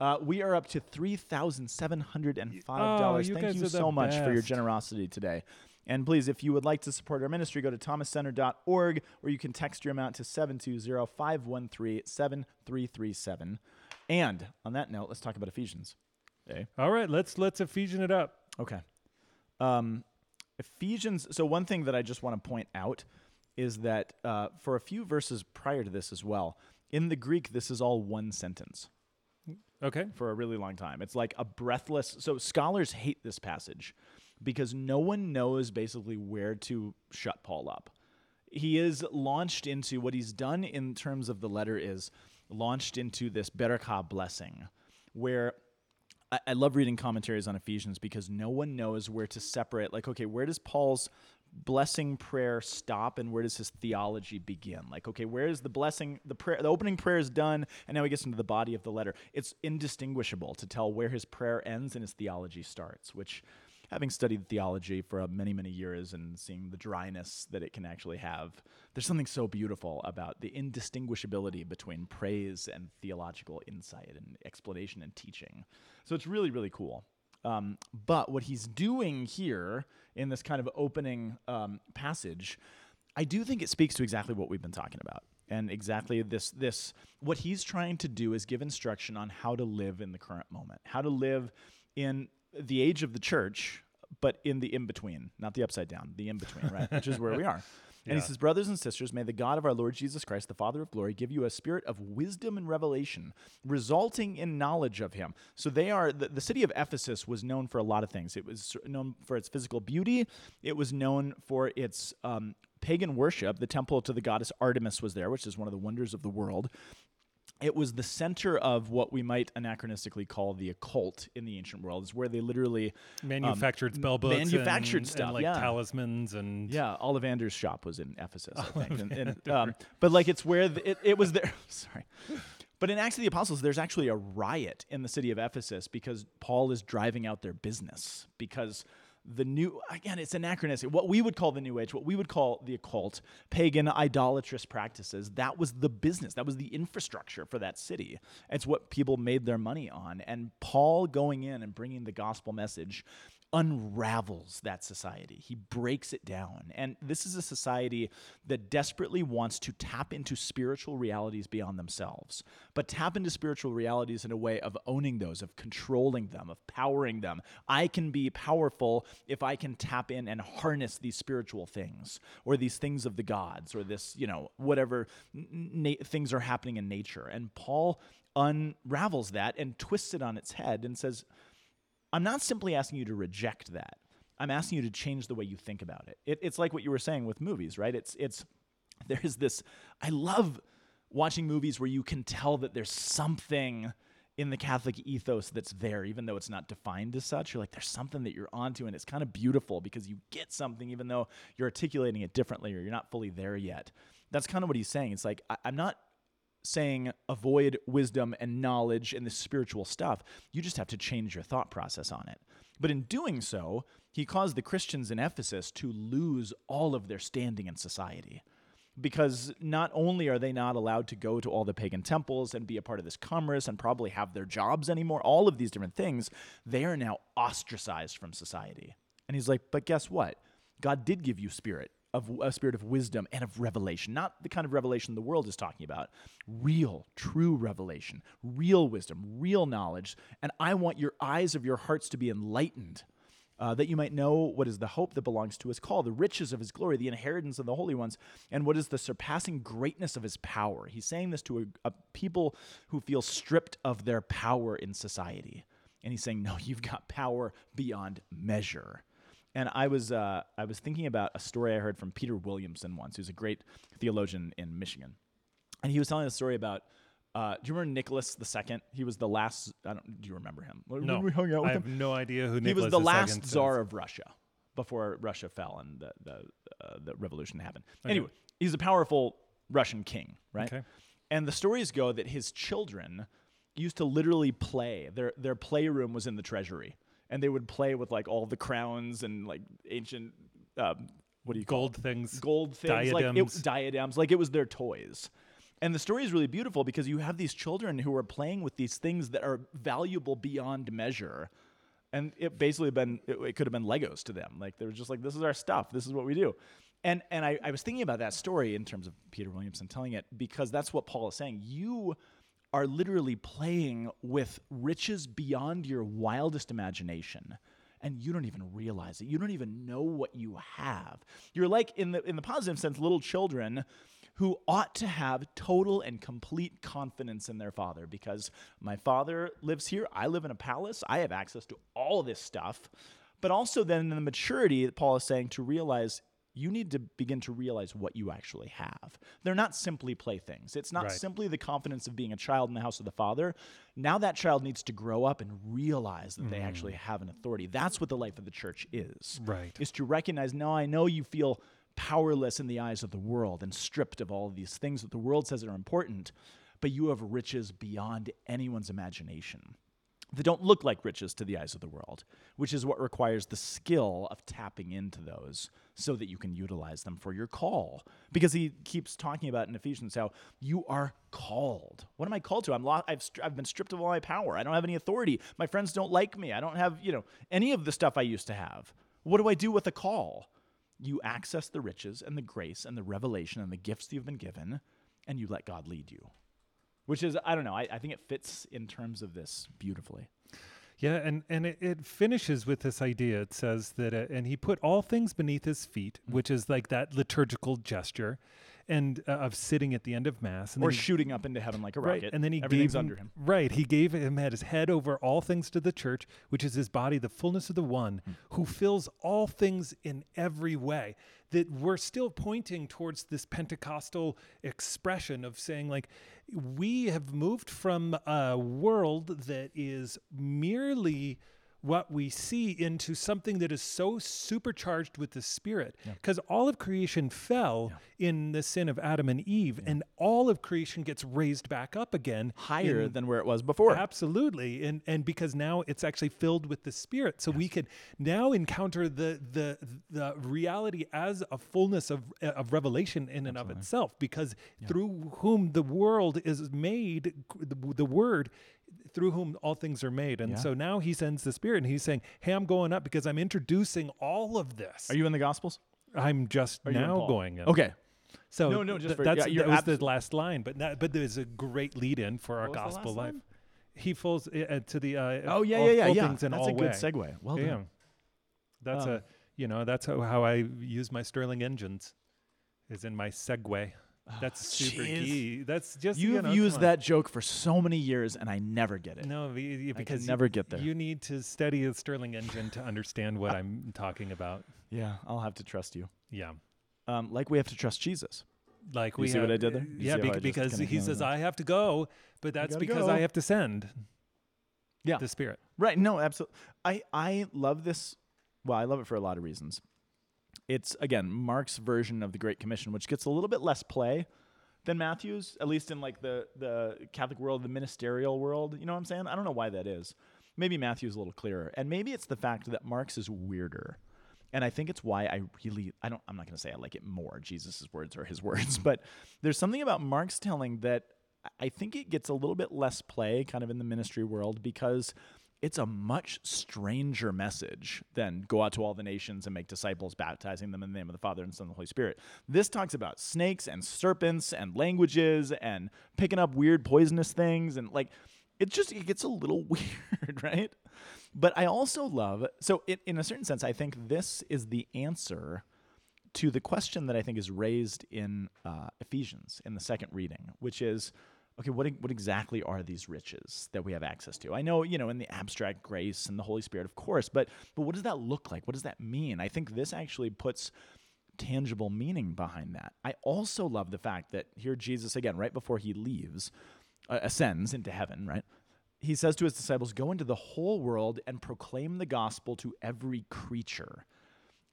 Uh, we are up to three thousand seven hundred and five dollars. Oh, Thank you so much for your generosity today. And please, if you would like to support our ministry, go to thomascenter.org or you can text your amount to 720-513-7337. And on that note, let's talk about Ephesians. Okay. All right, let's let's Ephesian it up. Okay. Um, Ephesians. So one thing that I just want to point out is that uh, for a few verses prior to this as well, in the Greek, this is all one sentence Okay. for a really long time. It's like a breathless. So scholars hate this passage because no one knows basically where to shut Paul up. He is launched into what he's done in terms of the letter is launched into this Berakah blessing, where I, I love reading commentaries on Ephesians because no one knows where to separate. Like, okay, where does Paul's blessing prayer stop and where does his theology begin? Like, okay, where is the blessing, the prayer, the opening prayer is done, and now he gets into the body of the letter. It's indistinguishable to tell where his prayer ends and his theology starts, which having studied theology for uh, many, many years and seeing the dryness that it can actually have, there's something so beautiful about the indistinguishability between praise and theological insight and explanation and teaching. So it's really, really cool. Um, but what he's doing here in this kind of opening um, passage, I do think it speaks to exactly what we've been talking about. And exactly this, this, what he's trying to do is give instruction on how to live in the current moment, how to live in the age of the church, but in the in between, not the upside down, the in between, right? Which is where we are. And he says, Brothers and sisters, may the God of our Lord Jesus Christ, the Father of glory, give you a spirit of wisdom and revelation, resulting in knowledge of him. So they are, the, the city of Ephesus was known for a lot of things. It was known for its physical beauty, it was known for its um, pagan worship. The temple to the goddess Artemis was there, which is one of the wonders of the world it was the center of what we might anachronistically call the occult in the ancient world. Is where they literally Manufactured um, spell books, manufactured and, stuff, and like yeah. talismans, and Yeah, Ollivander's shop was in Ephesus, I think. And, and, um, but like it's where the, it, it was there. Sorry. But in Acts of the Apostles, there's actually a riot in the city of Ephesus because Paul is driving out their business because the new again it's anachronistic. What we would call the new age what we would call the occult pagan idolatrous practices that was the business that was the infrastructure for that city. It's what people made their money on. And paul going in and bringing the gospel message unravels that society. He breaks it down. And this is a society that desperately wants to tap into spiritual realities beyond themselves, but tap into spiritual realities in a way of owning those, of controlling them, of powering them. I can be powerful if I can tap in and harness these spiritual things or these things of the gods or this, you know, whatever na- things are happening in nature. And Paul unravels that and twists it on its head and says, I'm not simply asking you to reject that. I'm asking you to change the way you think about it. it. It's like what you were saying with movies, right? It's it's there's this. I love watching movies where you can tell that there's something in the Catholic ethos that's there, even though it's not defined as such. You're like, there's something that you're onto, and it's kind of beautiful because you get something, even though you're articulating it differently or you're not fully there yet. That's kind of what he's saying. It's like I, I'm not saying avoid wisdom and knowledge and the spiritual stuff. You just have to change your thought process on it. But in doing so, he caused the Christians in Ephesus to lose all of their standing in society. Because not only are they not allowed to go to all the pagan temples and be a part of this commerce and probably have their jobs anymore, all of these different things, they are now ostracized from society. And he's like, but guess what? God did give you spirit of a spirit of wisdom and of revelation, not the kind of revelation the world is talking about. Real, true revelation, real wisdom, real knowledge. And I want your eyes of your hearts to be enlightened, uh, that you might know what is the hope that belongs to his call, the riches of his glory, the inheritance of the holy ones, and what is the surpassing greatness of his power. He's saying this to a, a people who feel stripped of their power in society. And he's saying, no, you've got power beyond measure. And I was uh, I was thinking about a story I heard from Peter Williamson once, who's a great theologian in Michigan, and he was telling a story about. Uh, do you remember Nicholas II? He was the last. I don't. Do you remember him? no, we hung out with I him. have no idea who He Nicholas was the II last is. czar of Russia before Russia fell and the the, uh, the revolution happened. Anyway, he's a powerful Russian king, right? Okay. And the stories go that his children used to literally play. Their their playroom was in the treasury, and they would play with like all the crowns and like ancient. Um, what do you call Gold things. gold things, like diadems. it, diadems, like it was their toys. And the story is really beautiful because you have these children who are playing with these things that are valuable beyond measure. And it basically been it, it could have been Legos to them. Like they were just like, this is our stuff. This is what we do. And and I, I was thinking about that story in terms of Peter Williamson telling it because that's what Paul is saying. You are literally playing with riches beyond your wildest imagination and you don't even realize it. You don't even know what you have. You're like in the in the positive sense little children who ought to have total and complete confidence in their father because my father lives here, I live in a palace, I have access to all this stuff. But also then in the maturity that Paul is saying to realize you need to begin to realize what you actually have. They're not simply playthings. It's not Right. simply the confidence of being a child in the house of the father. Now that child needs to grow up and realize that they mm. actually have an authority. That's what the life of the church is. Right. Is to recognize, now I know you feel powerless in the eyes of the world and stripped of all of these things that the world says are important, but you have riches beyond anyone's imagination that don't look like riches to the eyes of the world, which is what requires the skill of tapping into those so that you can utilize them for your call. Because he keeps talking about in Ephesians how you are called. What am I called to? I'm lo- I've, I've been stripped of all my power. I don't have any authority. My friends don't like me. I don't have, you know, any of the stuff I used to have. What do I do with a call? You access the riches and the grace and the revelation and the gifts you've been given, and you let God lead you. Which is, I don't know, I, I think it fits in terms of this beautifully. Yeah, and and it, it finishes with this idea. It says that, uh, and he put all things beneath his feet, Mm. which is like that liturgical gesture, and uh, of sitting at the end of mass, and Or then he- shooting up into heaven like a right, rocket. and then he Everything's gave him, under him. right. He gave him had his head over all things to the church, which is his body, the fullness of the one Hmm. who fills all things in every way. That we're still pointing towards this Pentecostal expression of saying like we have moved from a world that is merely what we see into something that is so supercharged with the spirit because all of creation fell in the sin of adam and eve and all of creation gets raised back up again Higher in- than where it was before. Absolutely, and and because now it's actually filled with the Spirit, so we can now encounter the the the reality as a fullness of eh, of revelation in and of itself. Because through whom the world is made, the, the Word. Through whom all things are made, and Yeah. so now he sends the Spirit, and he's saying, "Hey, I'm going up because I'm introducing all of this. Are you in the Gospels? I'm just Are you in now going up." Okay. So No, no, just th- for- that's yeah, that was abso- the last line, but that, but there's a great lead in for our What was the gospel life. line? He falls uh, to the uh, Oh yeah, all yeah, yeah, full yeah. things in That's all a good way. segue. Well yeah, done. that's Um, a you know that's how, how I use my Stirling engines, is in my Segway. That's super Ah, jeez. key. That's just you You've know, used that joke for so many years, and I never get it. No, be- be- because you- never get there. You need to study a Stirling engine to understand what I'm talking about. Yeah, I'll have to trust you. Yeah. Um, like we have to trust Jesus. Like You we see what I did there? You Yeah, bec- because he says I have to go, but that's because go. I have to send Yeah. the Spirit. Right. No, absolutely. I I love this. Well, I love it for a lot of reasons. It's again Mark's version of the Great Commission, which gets a little bit less play than Matthew's, at least in like the the Catholic world, the ministerial world. You know what I'm saying? I don't know why that is. Maybe Matthew's a little clearer, and maybe it's the fact that Mark's is weirder. And I think it's why I really I don't I'm not going to say I like it more Jesus' words or his words, but there's something about Mark's telling that I think it gets a little bit less play kind of in the ministry world because it's a much stranger message than go out to all the nations and make disciples, baptizing them in the name of the Father and Son and the Holy Spirit. This talks about snakes and serpents and languages and picking up weird poisonous things and like it just it gets a little weird, right? But I also love so it, in a certain sense, I think this is the answer to the question that I think is raised in uh, Ephesians in the second reading, which is, okay, what what exactly are these riches that we have access to? I know, you know, in the abstract grace and the Holy Spirit, of course, but but what does that look like? What does that mean? I think this actually puts tangible meaning behind that. I also love the fact that here Jesus again, right before he leaves, uh, ascends into heaven, right? He says to his disciples, "Go into the whole world and proclaim the gospel to every creature."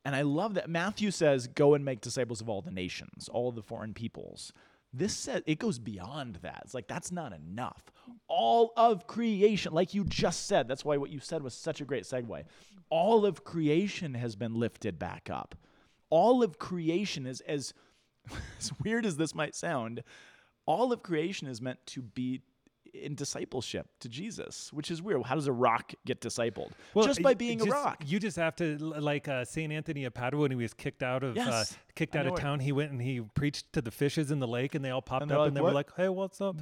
And I love that Matthew says, "Go and make disciples of all the nations, all the foreign peoples." This says it goes beyond that. It's like that's not enough. All of creation, like you just said, that's why what you said was such a great segue. All of creation has been lifted back up. All of creation is as as weird as this might sound, all of creation is meant to be in discipleship to Jesus, which is weird. How does a rock get discipled? Well, just by being just- a rock. You just have to like uh, Saint Anthony of Padua when he was kicked out of uh, kicked out of town. He went and he preached to the fishes in the lake, and they all popped they're up like, and they "What?" were like, "Hey, what's up?"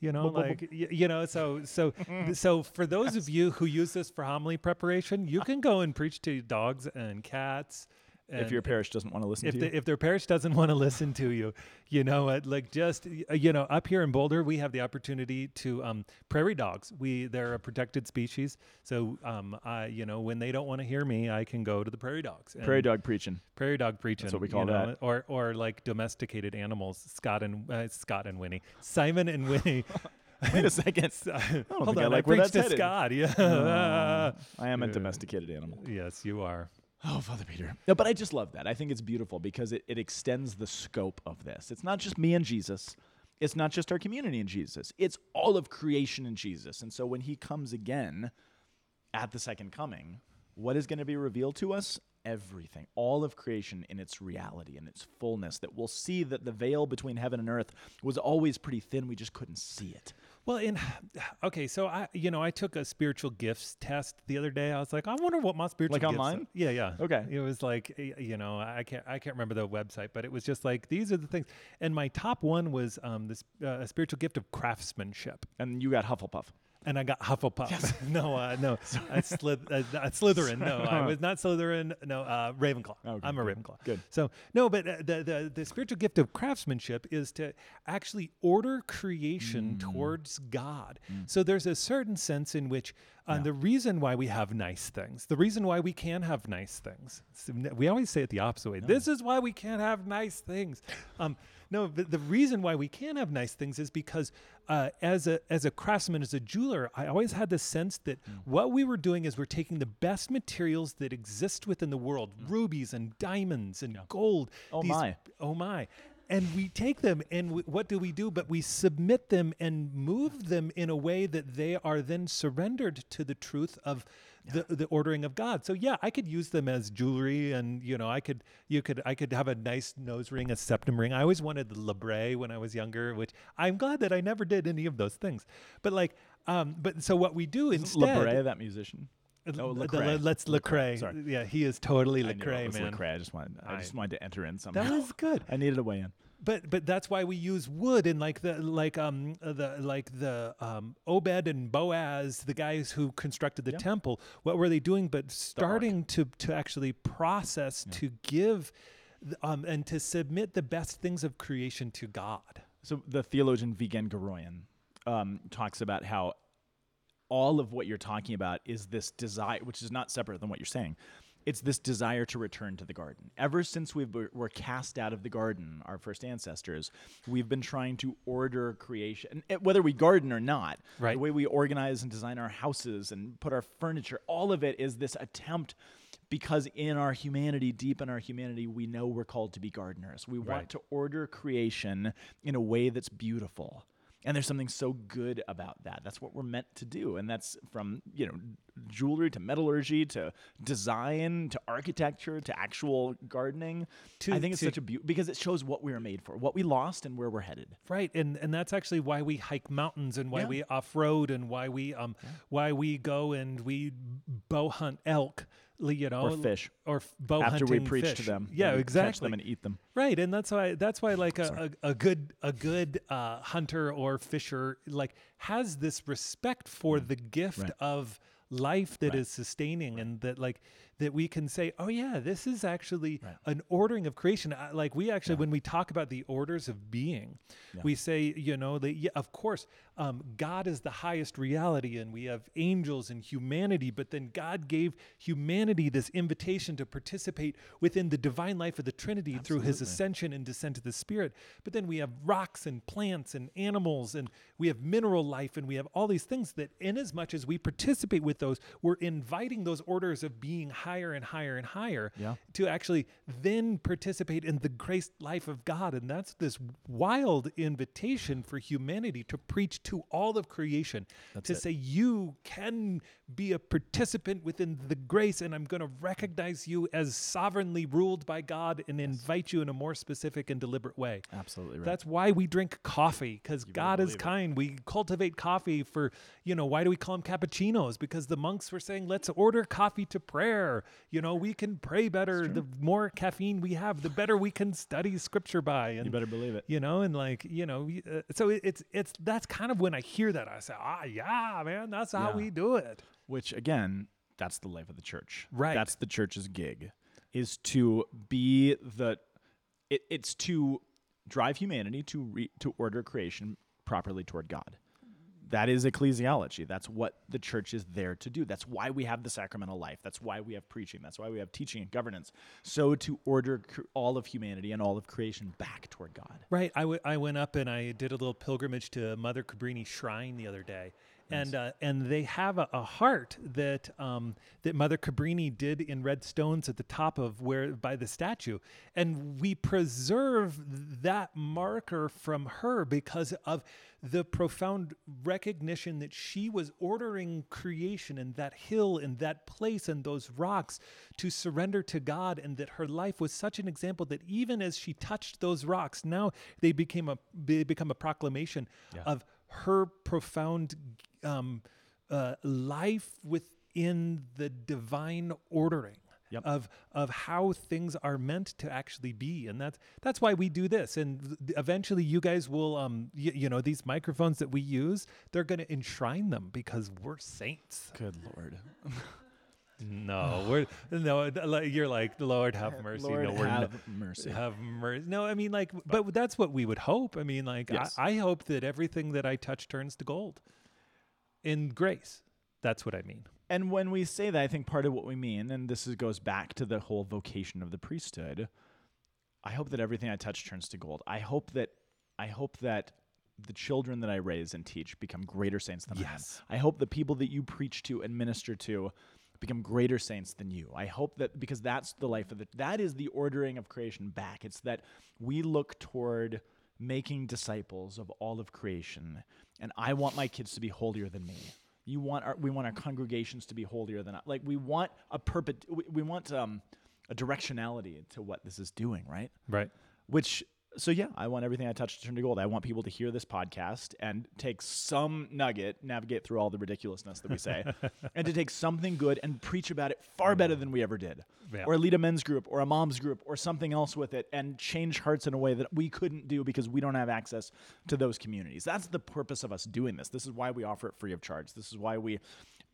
You know, blah, like you know. So so so for those of you who use this for homily preparation, you can go and preach to dogs and cats. If your parish doesn't want to listen if to the, you. if their parish doesn't want to listen to you, you know? Like just y- you know, up here in Boulder, we have the opportunity to um, prairie dogs. We they're a protected species, so um, I you know when they don't want to hear me, I can go to the prairie dogs. and Prairie dog preaching. prairie dog preaching. what we you call know, that. or or like domesticated animals. Scott and uh, Scott and Winnie, Simon and Winnie. Wait a second. Hold think I on, like where preached that's to headed. Scott. Yeah. I am a domesticated animal. yes, you are. Oh, Father Peter. No, but I just love that. I think it's beautiful because it, it extends the scope of this. It's not just me and Jesus. It's not just our community in Jesus. It's all of creation in Jesus. And so when he comes again at the second coming, what is going to be revealed to us? Everything, all of creation in its reality and its fullness, that we'll see that the veil between heaven and earth was always pretty thin. We just couldn't see it. Well, in okay, so I you know I took a spiritual gifts test the other day. I was like, I wonder what my spiritual Like gifts online? are. Yeah, yeah. Okay. It was like you know I can't I can't remember the website, but it was just like these are the things. And my top one was um this uh, a spiritual gift of craftsmanship. And you got Hufflepuff. And I got Hufflepuff. no, uh, no, I slid, uh, Slytherin. No, I was not Slytherin. No, uh, Ravenclaw. Okay, I'm a good, Ravenclaw. good. So no, but uh, the, the the spiritual gift of craftsmanship is to actually order creation Mm. towards God. So there's a certain sense in which uh, the reason why we have nice things, the reason why we can have nice things. We always say it the opposite way. This is why we can't have nice things. Um, no, but the reason why we can have nice things is because uh, as a as a craftsman, as a jeweler, I always had the sense that Mm. what we were doing is we're taking the best materials that exist within the world, rubies and diamonds and gold. Mm. Oh these- my. Oh my. And we take them and we, what do we do? But we submit them and move them in a way that they are then surrendered to the truth of the, the ordering of God. So yeah, I could use them as jewelry and you know, I could you could I could have a nice nose ring, a septum ring. I always wanted the labret when I was younger, which I'm glad that I never did any of those things. But like um but so what we do instead Labray, that musician. uh, Oh, Lecrae. let's Lecrae, sorry. Yeah, he is totally I Lecrae, man. Lecrae. I just wanted, I, just wanted to enter in somehow. That was good. I needed a way in. But but that's why we use wood and like the like um the like the um Obed and Boaz, the guys who constructed the temple. What were they doing? But starting to to actually process to give, um and to submit the best things of creation to God. So the theologian Vigen Guroian um, talks about how all of what you're talking about is this desire, which is not separate than what you're saying. It's this desire to return to the garden. Ever since we were cast out of the garden, our first ancestors, we've been trying to order creation, whether we garden or not. Right. The way we organize and design our houses and put our furniture, all of it is this attempt because in our humanity, deep in our humanity, we know we're called to be gardeners. We want to order creation in a way that's beautiful. And there's something so good about that. That's what we're meant to do. And that's from, you know, jewelry to metallurgy to design to architecture to actual gardening. To- I think it's to- such a beauty because it shows what we were made for, what we lost and where we're headed. Right, and and that's actually why we hike mountains and why Yeah. we off road and why we um why we go and we bow hunt elk, you know, Or fish. or bow After we hunting preach to them. Yeah, we exactly. Catch them and eat them. Right, and that's why that's why like a, a, a good a good uh, hunter or fisher like has this respect for the gift Mm. Right. of life that is sustaining and that like that we can say oh yeah this is actually an ordering of creation. Like we actually when we talk about the orders of being we say you know that yeah, of course um, god is the highest reality and we have angels and humanity but then god gave humanity this invitation to participate within the divine life of the trinity through his ascension and descent of the spirit. But then we have rocks and plants and animals and we have mineral life and we have all these things that in as much as we participate with those we're inviting those orders of being higher and higher and higher Yeah. to actually then participate in the grace life of God. And that's this wild invitation for humanity to preach to all of creation, to it. say, you can be a participant within the grace, and I'm going to recognize you as sovereignly ruled by God and invite you in a more specific and deliberate way. Absolutely right. That's why we drink coffee because God is believe it. kind. We cultivate coffee for, you know, why do we call them cappuccinos? Because the monks were saying, let's order coffee to prayer. You know, we can pray better. The more caffeine we have, the better we can study scripture by. And you better believe it. you know, and like, you know, uh, so it- it's, it's, that's kind of when I hear that, I say, ah, yeah, man, that's how Yeah. we do it. Which again, that's the life of the church. Right. That's the church's gig, is to be the. It, it's to drive humanity to re, to order creation properly toward God. That is ecclesiology. That's what the church is there to do. That's why we have the sacramental life. That's why we have preaching. That's why we have teaching and governance. So to order all of humanity and all of creation back toward God. Right. I, w- I went up and I did a little pilgrimage to Mother Cabrini Shrine the other day. And uh, and they have a, a heart that um, that Mother Cabrini did in red stones at the top of where by the statue, and we preserve that marker from her because of the profound recognition that she was ordering creation and that hill and that place and those rocks to surrender to God and that her life was such an example that even as she touched those rocks now they became a they become a proclamation of her profound um, uh, life within the divine ordering Yep. of of how things are meant to actually be and that's that's why we do this and eventually you guys will um y- you know these microphones that we use they're going to enshrine them because we're saints Good Lord. no we're no you're like lord have mercy Lord no we're have no, mercy. have mercy no i mean like but that's what we would hope i mean like Yes. I, I hope that everything that i touch turns to gold in grace that's what i mean And when we say that, I think part of what we mean, and this is, goes back to the whole vocation of the priesthood. I hope that everything I touch turns to gold. I hope that I hope that the children that I raise and teach become greater saints than I am. Yes. I hope the people that you preach to and minister to become greater saints than you. I hope that because that's the life of the that is the ordering of creation back. It's that we look toward making disciples of all of creation. And I want my kids to be holier than me. You want our we want our congregations to be holier than I. Like we want a perpet we, we want um a directionality to what this is doing, right? right Which so yeah, I want everything I touch to turn to gold. I want people to hear this podcast and take some nugget, navigate through all the ridiculousness that we say, and to take something good and preach about it far better mm. than we ever did. Yeah. Or lead a men's group or a mom's group or something else with it and change hearts in a way that we couldn't do because we don't have access to those communities. That's the purpose of us doing this. This is why we offer it free of charge. This is why we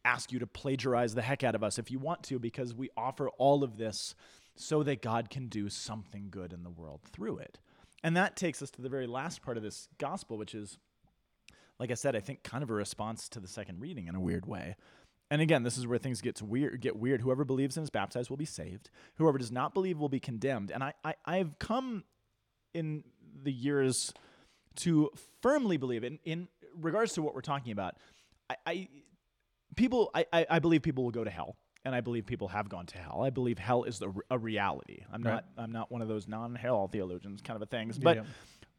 ask you to plagiarize the heck out of us if you want to, because we offer all of this so that God can do something good in the world through it. And that takes us to the very last part of this gospel, which is, like I said, I think kind of a response to the second reading in a weird way. And again, this is where things get weird. Get weird. Whoever believes and is baptized will be saved. Whoever does not believe will be condemned. And I, I I've come in the years to firmly believe in in regards to what we're talking about. I, I people I, I I believe people will go to hell. And I believe people have gone to hell. I believe hell is the, a reality. I'm Right. not. I'm not one of those non-hell theologians kind of a things. But yeah.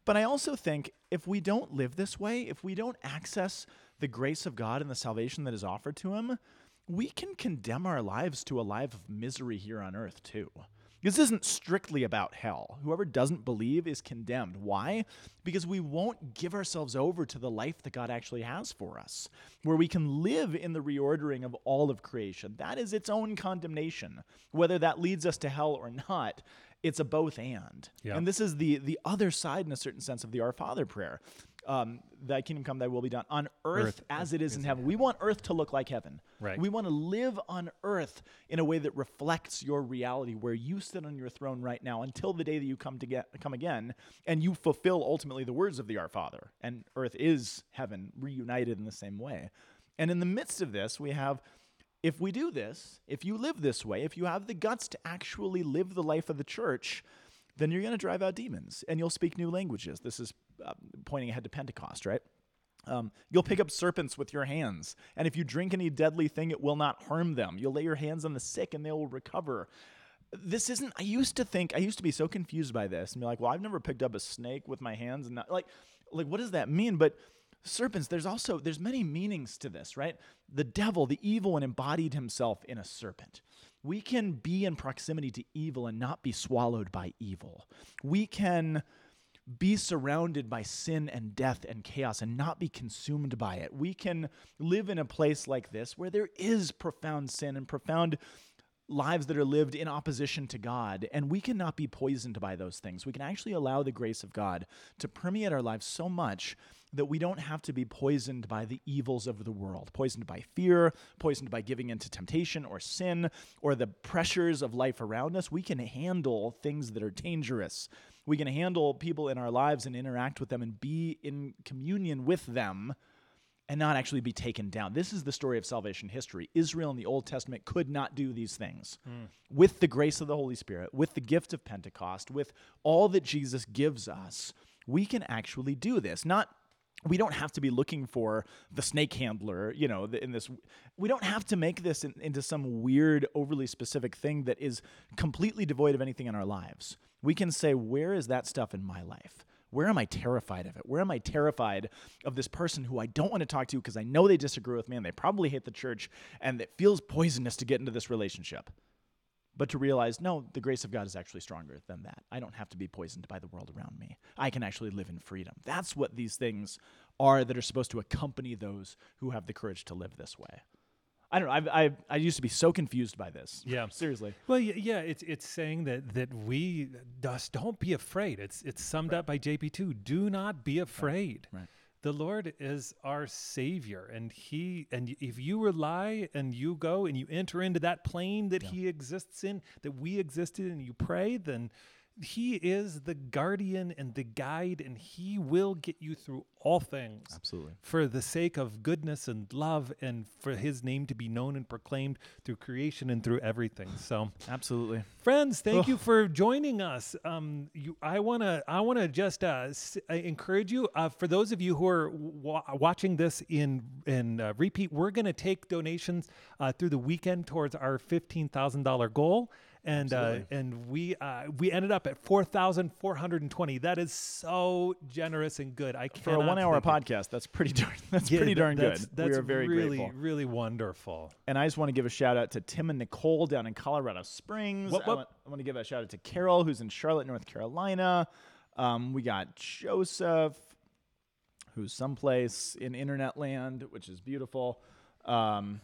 but I also think if we don't live this way, if we don't access the grace of God and the salvation that is offered to Him, we can condemn our lives to a life of misery here on earth too. This isn't strictly about hell. Whoever doesn't believe is condemned. Why? Because we won't give ourselves over to the life that God actually has for us, where we can live in the reordering of all of creation. That is its own condemnation. Whether that leads us to hell or not, it's a both and. Yeah. And this is the the other side, in a certain sense, of the Our Father prayer. Um, thy kingdom come, thy will be done on earth, Earth as it is in heaven. We want earth to look like heaven. Right. We want to live on earth in a way that reflects your reality, where you sit on your throne right now until the day that you come to get come again, and you fulfill ultimately the words of the Our Father. And earth is heaven, reunited in the same way. And in the midst of this, we have if we do this, if you live this way, if you have the guts to actually live the life of the church, then you're going to drive out demons and you'll speak new languages. This is uh, pointing ahead to Pentecost, right? Um, you'll pick up serpents with your hands, and if you drink any deadly thing, it will not harm them. You'll lay your hands on the sick, and they will recover. This isn't. I used to think. I used to be so confused by this, and be like, "Well, I've never picked up a snake with my hands, and not, like, like, what does that mean?" But serpents. There's also there's many meanings to this, right? The devil, the evil one, embodied himself in a serpent. We can be in proximity to evil and not be swallowed by evil. We can be surrounded by sin and death and chaos and not be consumed by it. We can live in a place like this where there is profound sin and profound lives that are lived in opposition to God, and we cannot be poisoned by those things. We can actually allow the grace of God to permeate our lives so much that we don't have to be poisoned by the evils of the world, poisoned by fear, poisoned by giving into temptation or sin or the pressures of life around us. We can handle things that are dangerous. We can handle people in our lives and interact with them and be in communion with them and not actually be taken down. This is the story of salvation history. Israel in the Old Testament could not do these things. Hmm. With the grace of the Holy Spirit, with the gift of Pentecost, with all that Jesus gives us, we can actually do this. Not we don't have to be looking for the snake handler, you know, in this. We don't have to make this in, into some weird, overly specific thing that is completely devoid of anything in our lives. We can say, where is that stuff in my life? Where am I terrified of it? Where am I terrified of this person who I don't want to talk to because I know they disagree with me and they probably hate the church and it feels poisonous to get into this relationship? But to realize, no, the grace of God is actually stronger than that. I don't have to be poisoned by the world around me. I can actually live in freedom. That's what these things are that are supposed to accompany those who have the courage to live this way. I don't know. I, I, I used to be so confused by this. Yeah. Seriously. Well, yeah, it's it's saying that that we just don't be afraid. It's it's summed up by JP two. Do not be afraid. Right. The Lord is our Savior, and He and if you rely and you go and you enter into that plane that He exists in, that we existed, in and you pray, then He is the guardian and the guide, and He will get you through all things. Absolutely. for the sake of goodness and love and for his name to be known and proclaimed through creation and through everything. So Absolutely. friends thank you for joining us. Um, you, i want to i want to just uh, s- encourage you uh, for those of you who are wa- watching this in in uh, repeat we're going to take donations uh, through the weekend towards our $15000 goal and uh, and we uh, we ended up at four thousand four hundred and twenty. That is so generous and good. I For a one hour podcast, that's pretty darn that's Yeah, pretty darn that's, good. That's we are very really, grateful. really wonderful. And I just want to give a shout out to Tim and Nicole down in Colorado Springs. Whoop, I, want, I want to give a shout out to Carol, who's in Charlotte, North Carolina. Um, we got Joseph, who's someplace in internet land, which is beautiful. Um,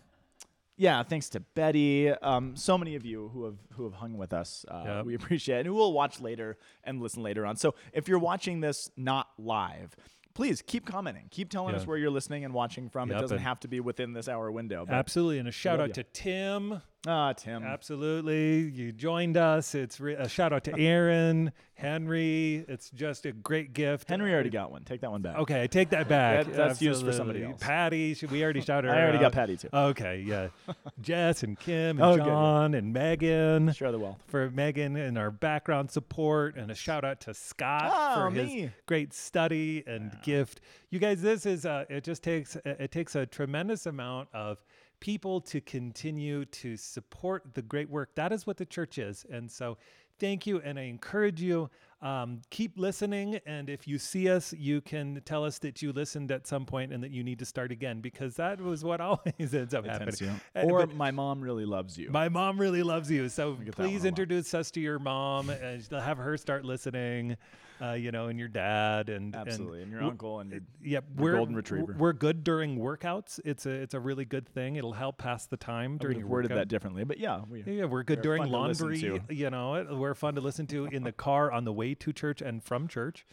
yeah, thanks to Betty. Um, so many of you who have who have hung with us. Uh, Yep. We appreciate it. And who will watch later and listen later on. So if you're watching this not live, please keep commenting. Keep telling us where you're listening and watching from. Yep, it doesn't and- have to be within this hour window. Absolutely, and a shout out ya. to Tim. Ah, Tim. Absolutely, you joined us. It's re- a shout out to Aaron, Henry. It's just a great gift. Henry already got one. Take that one back. Okay, I take that back. That- that's used for somebody Absolutely. else. Patty, we already shouted her? I already got? Patty too. Okay, yeah. Jess and Kim and Oh, good. John and Megan. Share the wealth. for Megan and our background support, and a shout out to Scott Oh, for his me. great study and gift. You guys, this is uh, it. Just takes it takes a tremendous amount of people to continue to support the great work. That is what the church is, and so thank you, and I encourage you. Um, keep listening, and if you see us, you can tell us that you listened at some point and that you need to start again because that was what always ends up happening. Uh, Or but- my mom really loves you. my mom really loves you, so get that one please introduce us to your mom and have her start listening. Uh, you know, and your dad and Absolutely. And your uncle and your Yep, your we're golden retriever. We're good during workouts. It's a it's a really good thing. It'll help pass the time I would during have your worded that differently, but yeah, we, Yeah, we're good They're during laundry. You know, we're fun to listen to in the car on the way to church and from church.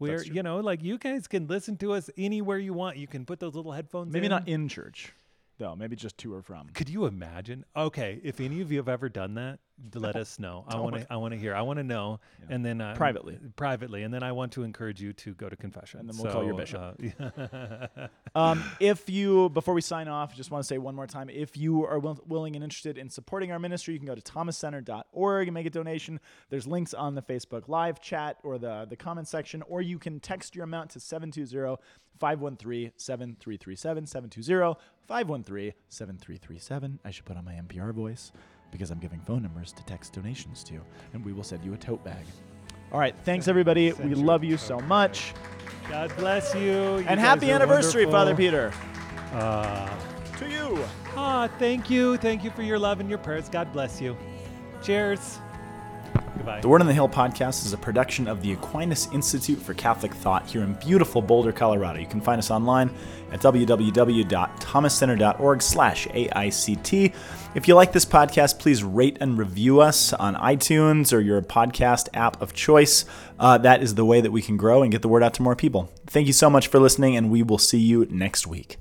True. you know, like you guys can listen to us anywhere you want. You can put those little headphones. maybe in. not in church, though. Maybe just to or from. Could you imagine? Okay, if any of you have ever done that, let us know. I want to. I want to hear. I want to know, and then uh, Privately. privately, and then I want to encourage you to go to confession. And then we'll call your bishop. uh, Um, if you, before we sign off, just want to say one more time if you are will, willing and interested in supporting our ministry, you can go to thomascenter.org and make a donation. There's links on the Facebook live chat or the, the comment section, or you can text your amount to 720 513 7337. 720 513 7337. I should put on my NPR voice because I'm giving phone numbers to text donations to, and we will send you a tote bag. All right. Thanks, everybody. We Send you love you so bag. much. God bless you. You And happy are anniversary, Father. Peter. Uh, To you. ah, thank you. Thank you for your love and your prayers. God bless you. Cheers. Goodbye. The Word on the Hill podcast is a production of the Aquinas Institute for Catholic Thought here in beautiful Boulder, Colorado. You can find us online at www.thomascenter.org slash AICT. If you like this podcast, please rate and review us on iTunes or your podcast app of choice. Uh, that is the way that we can grow and get the word out to more people. Thank you so much for listening, and we will see you next week.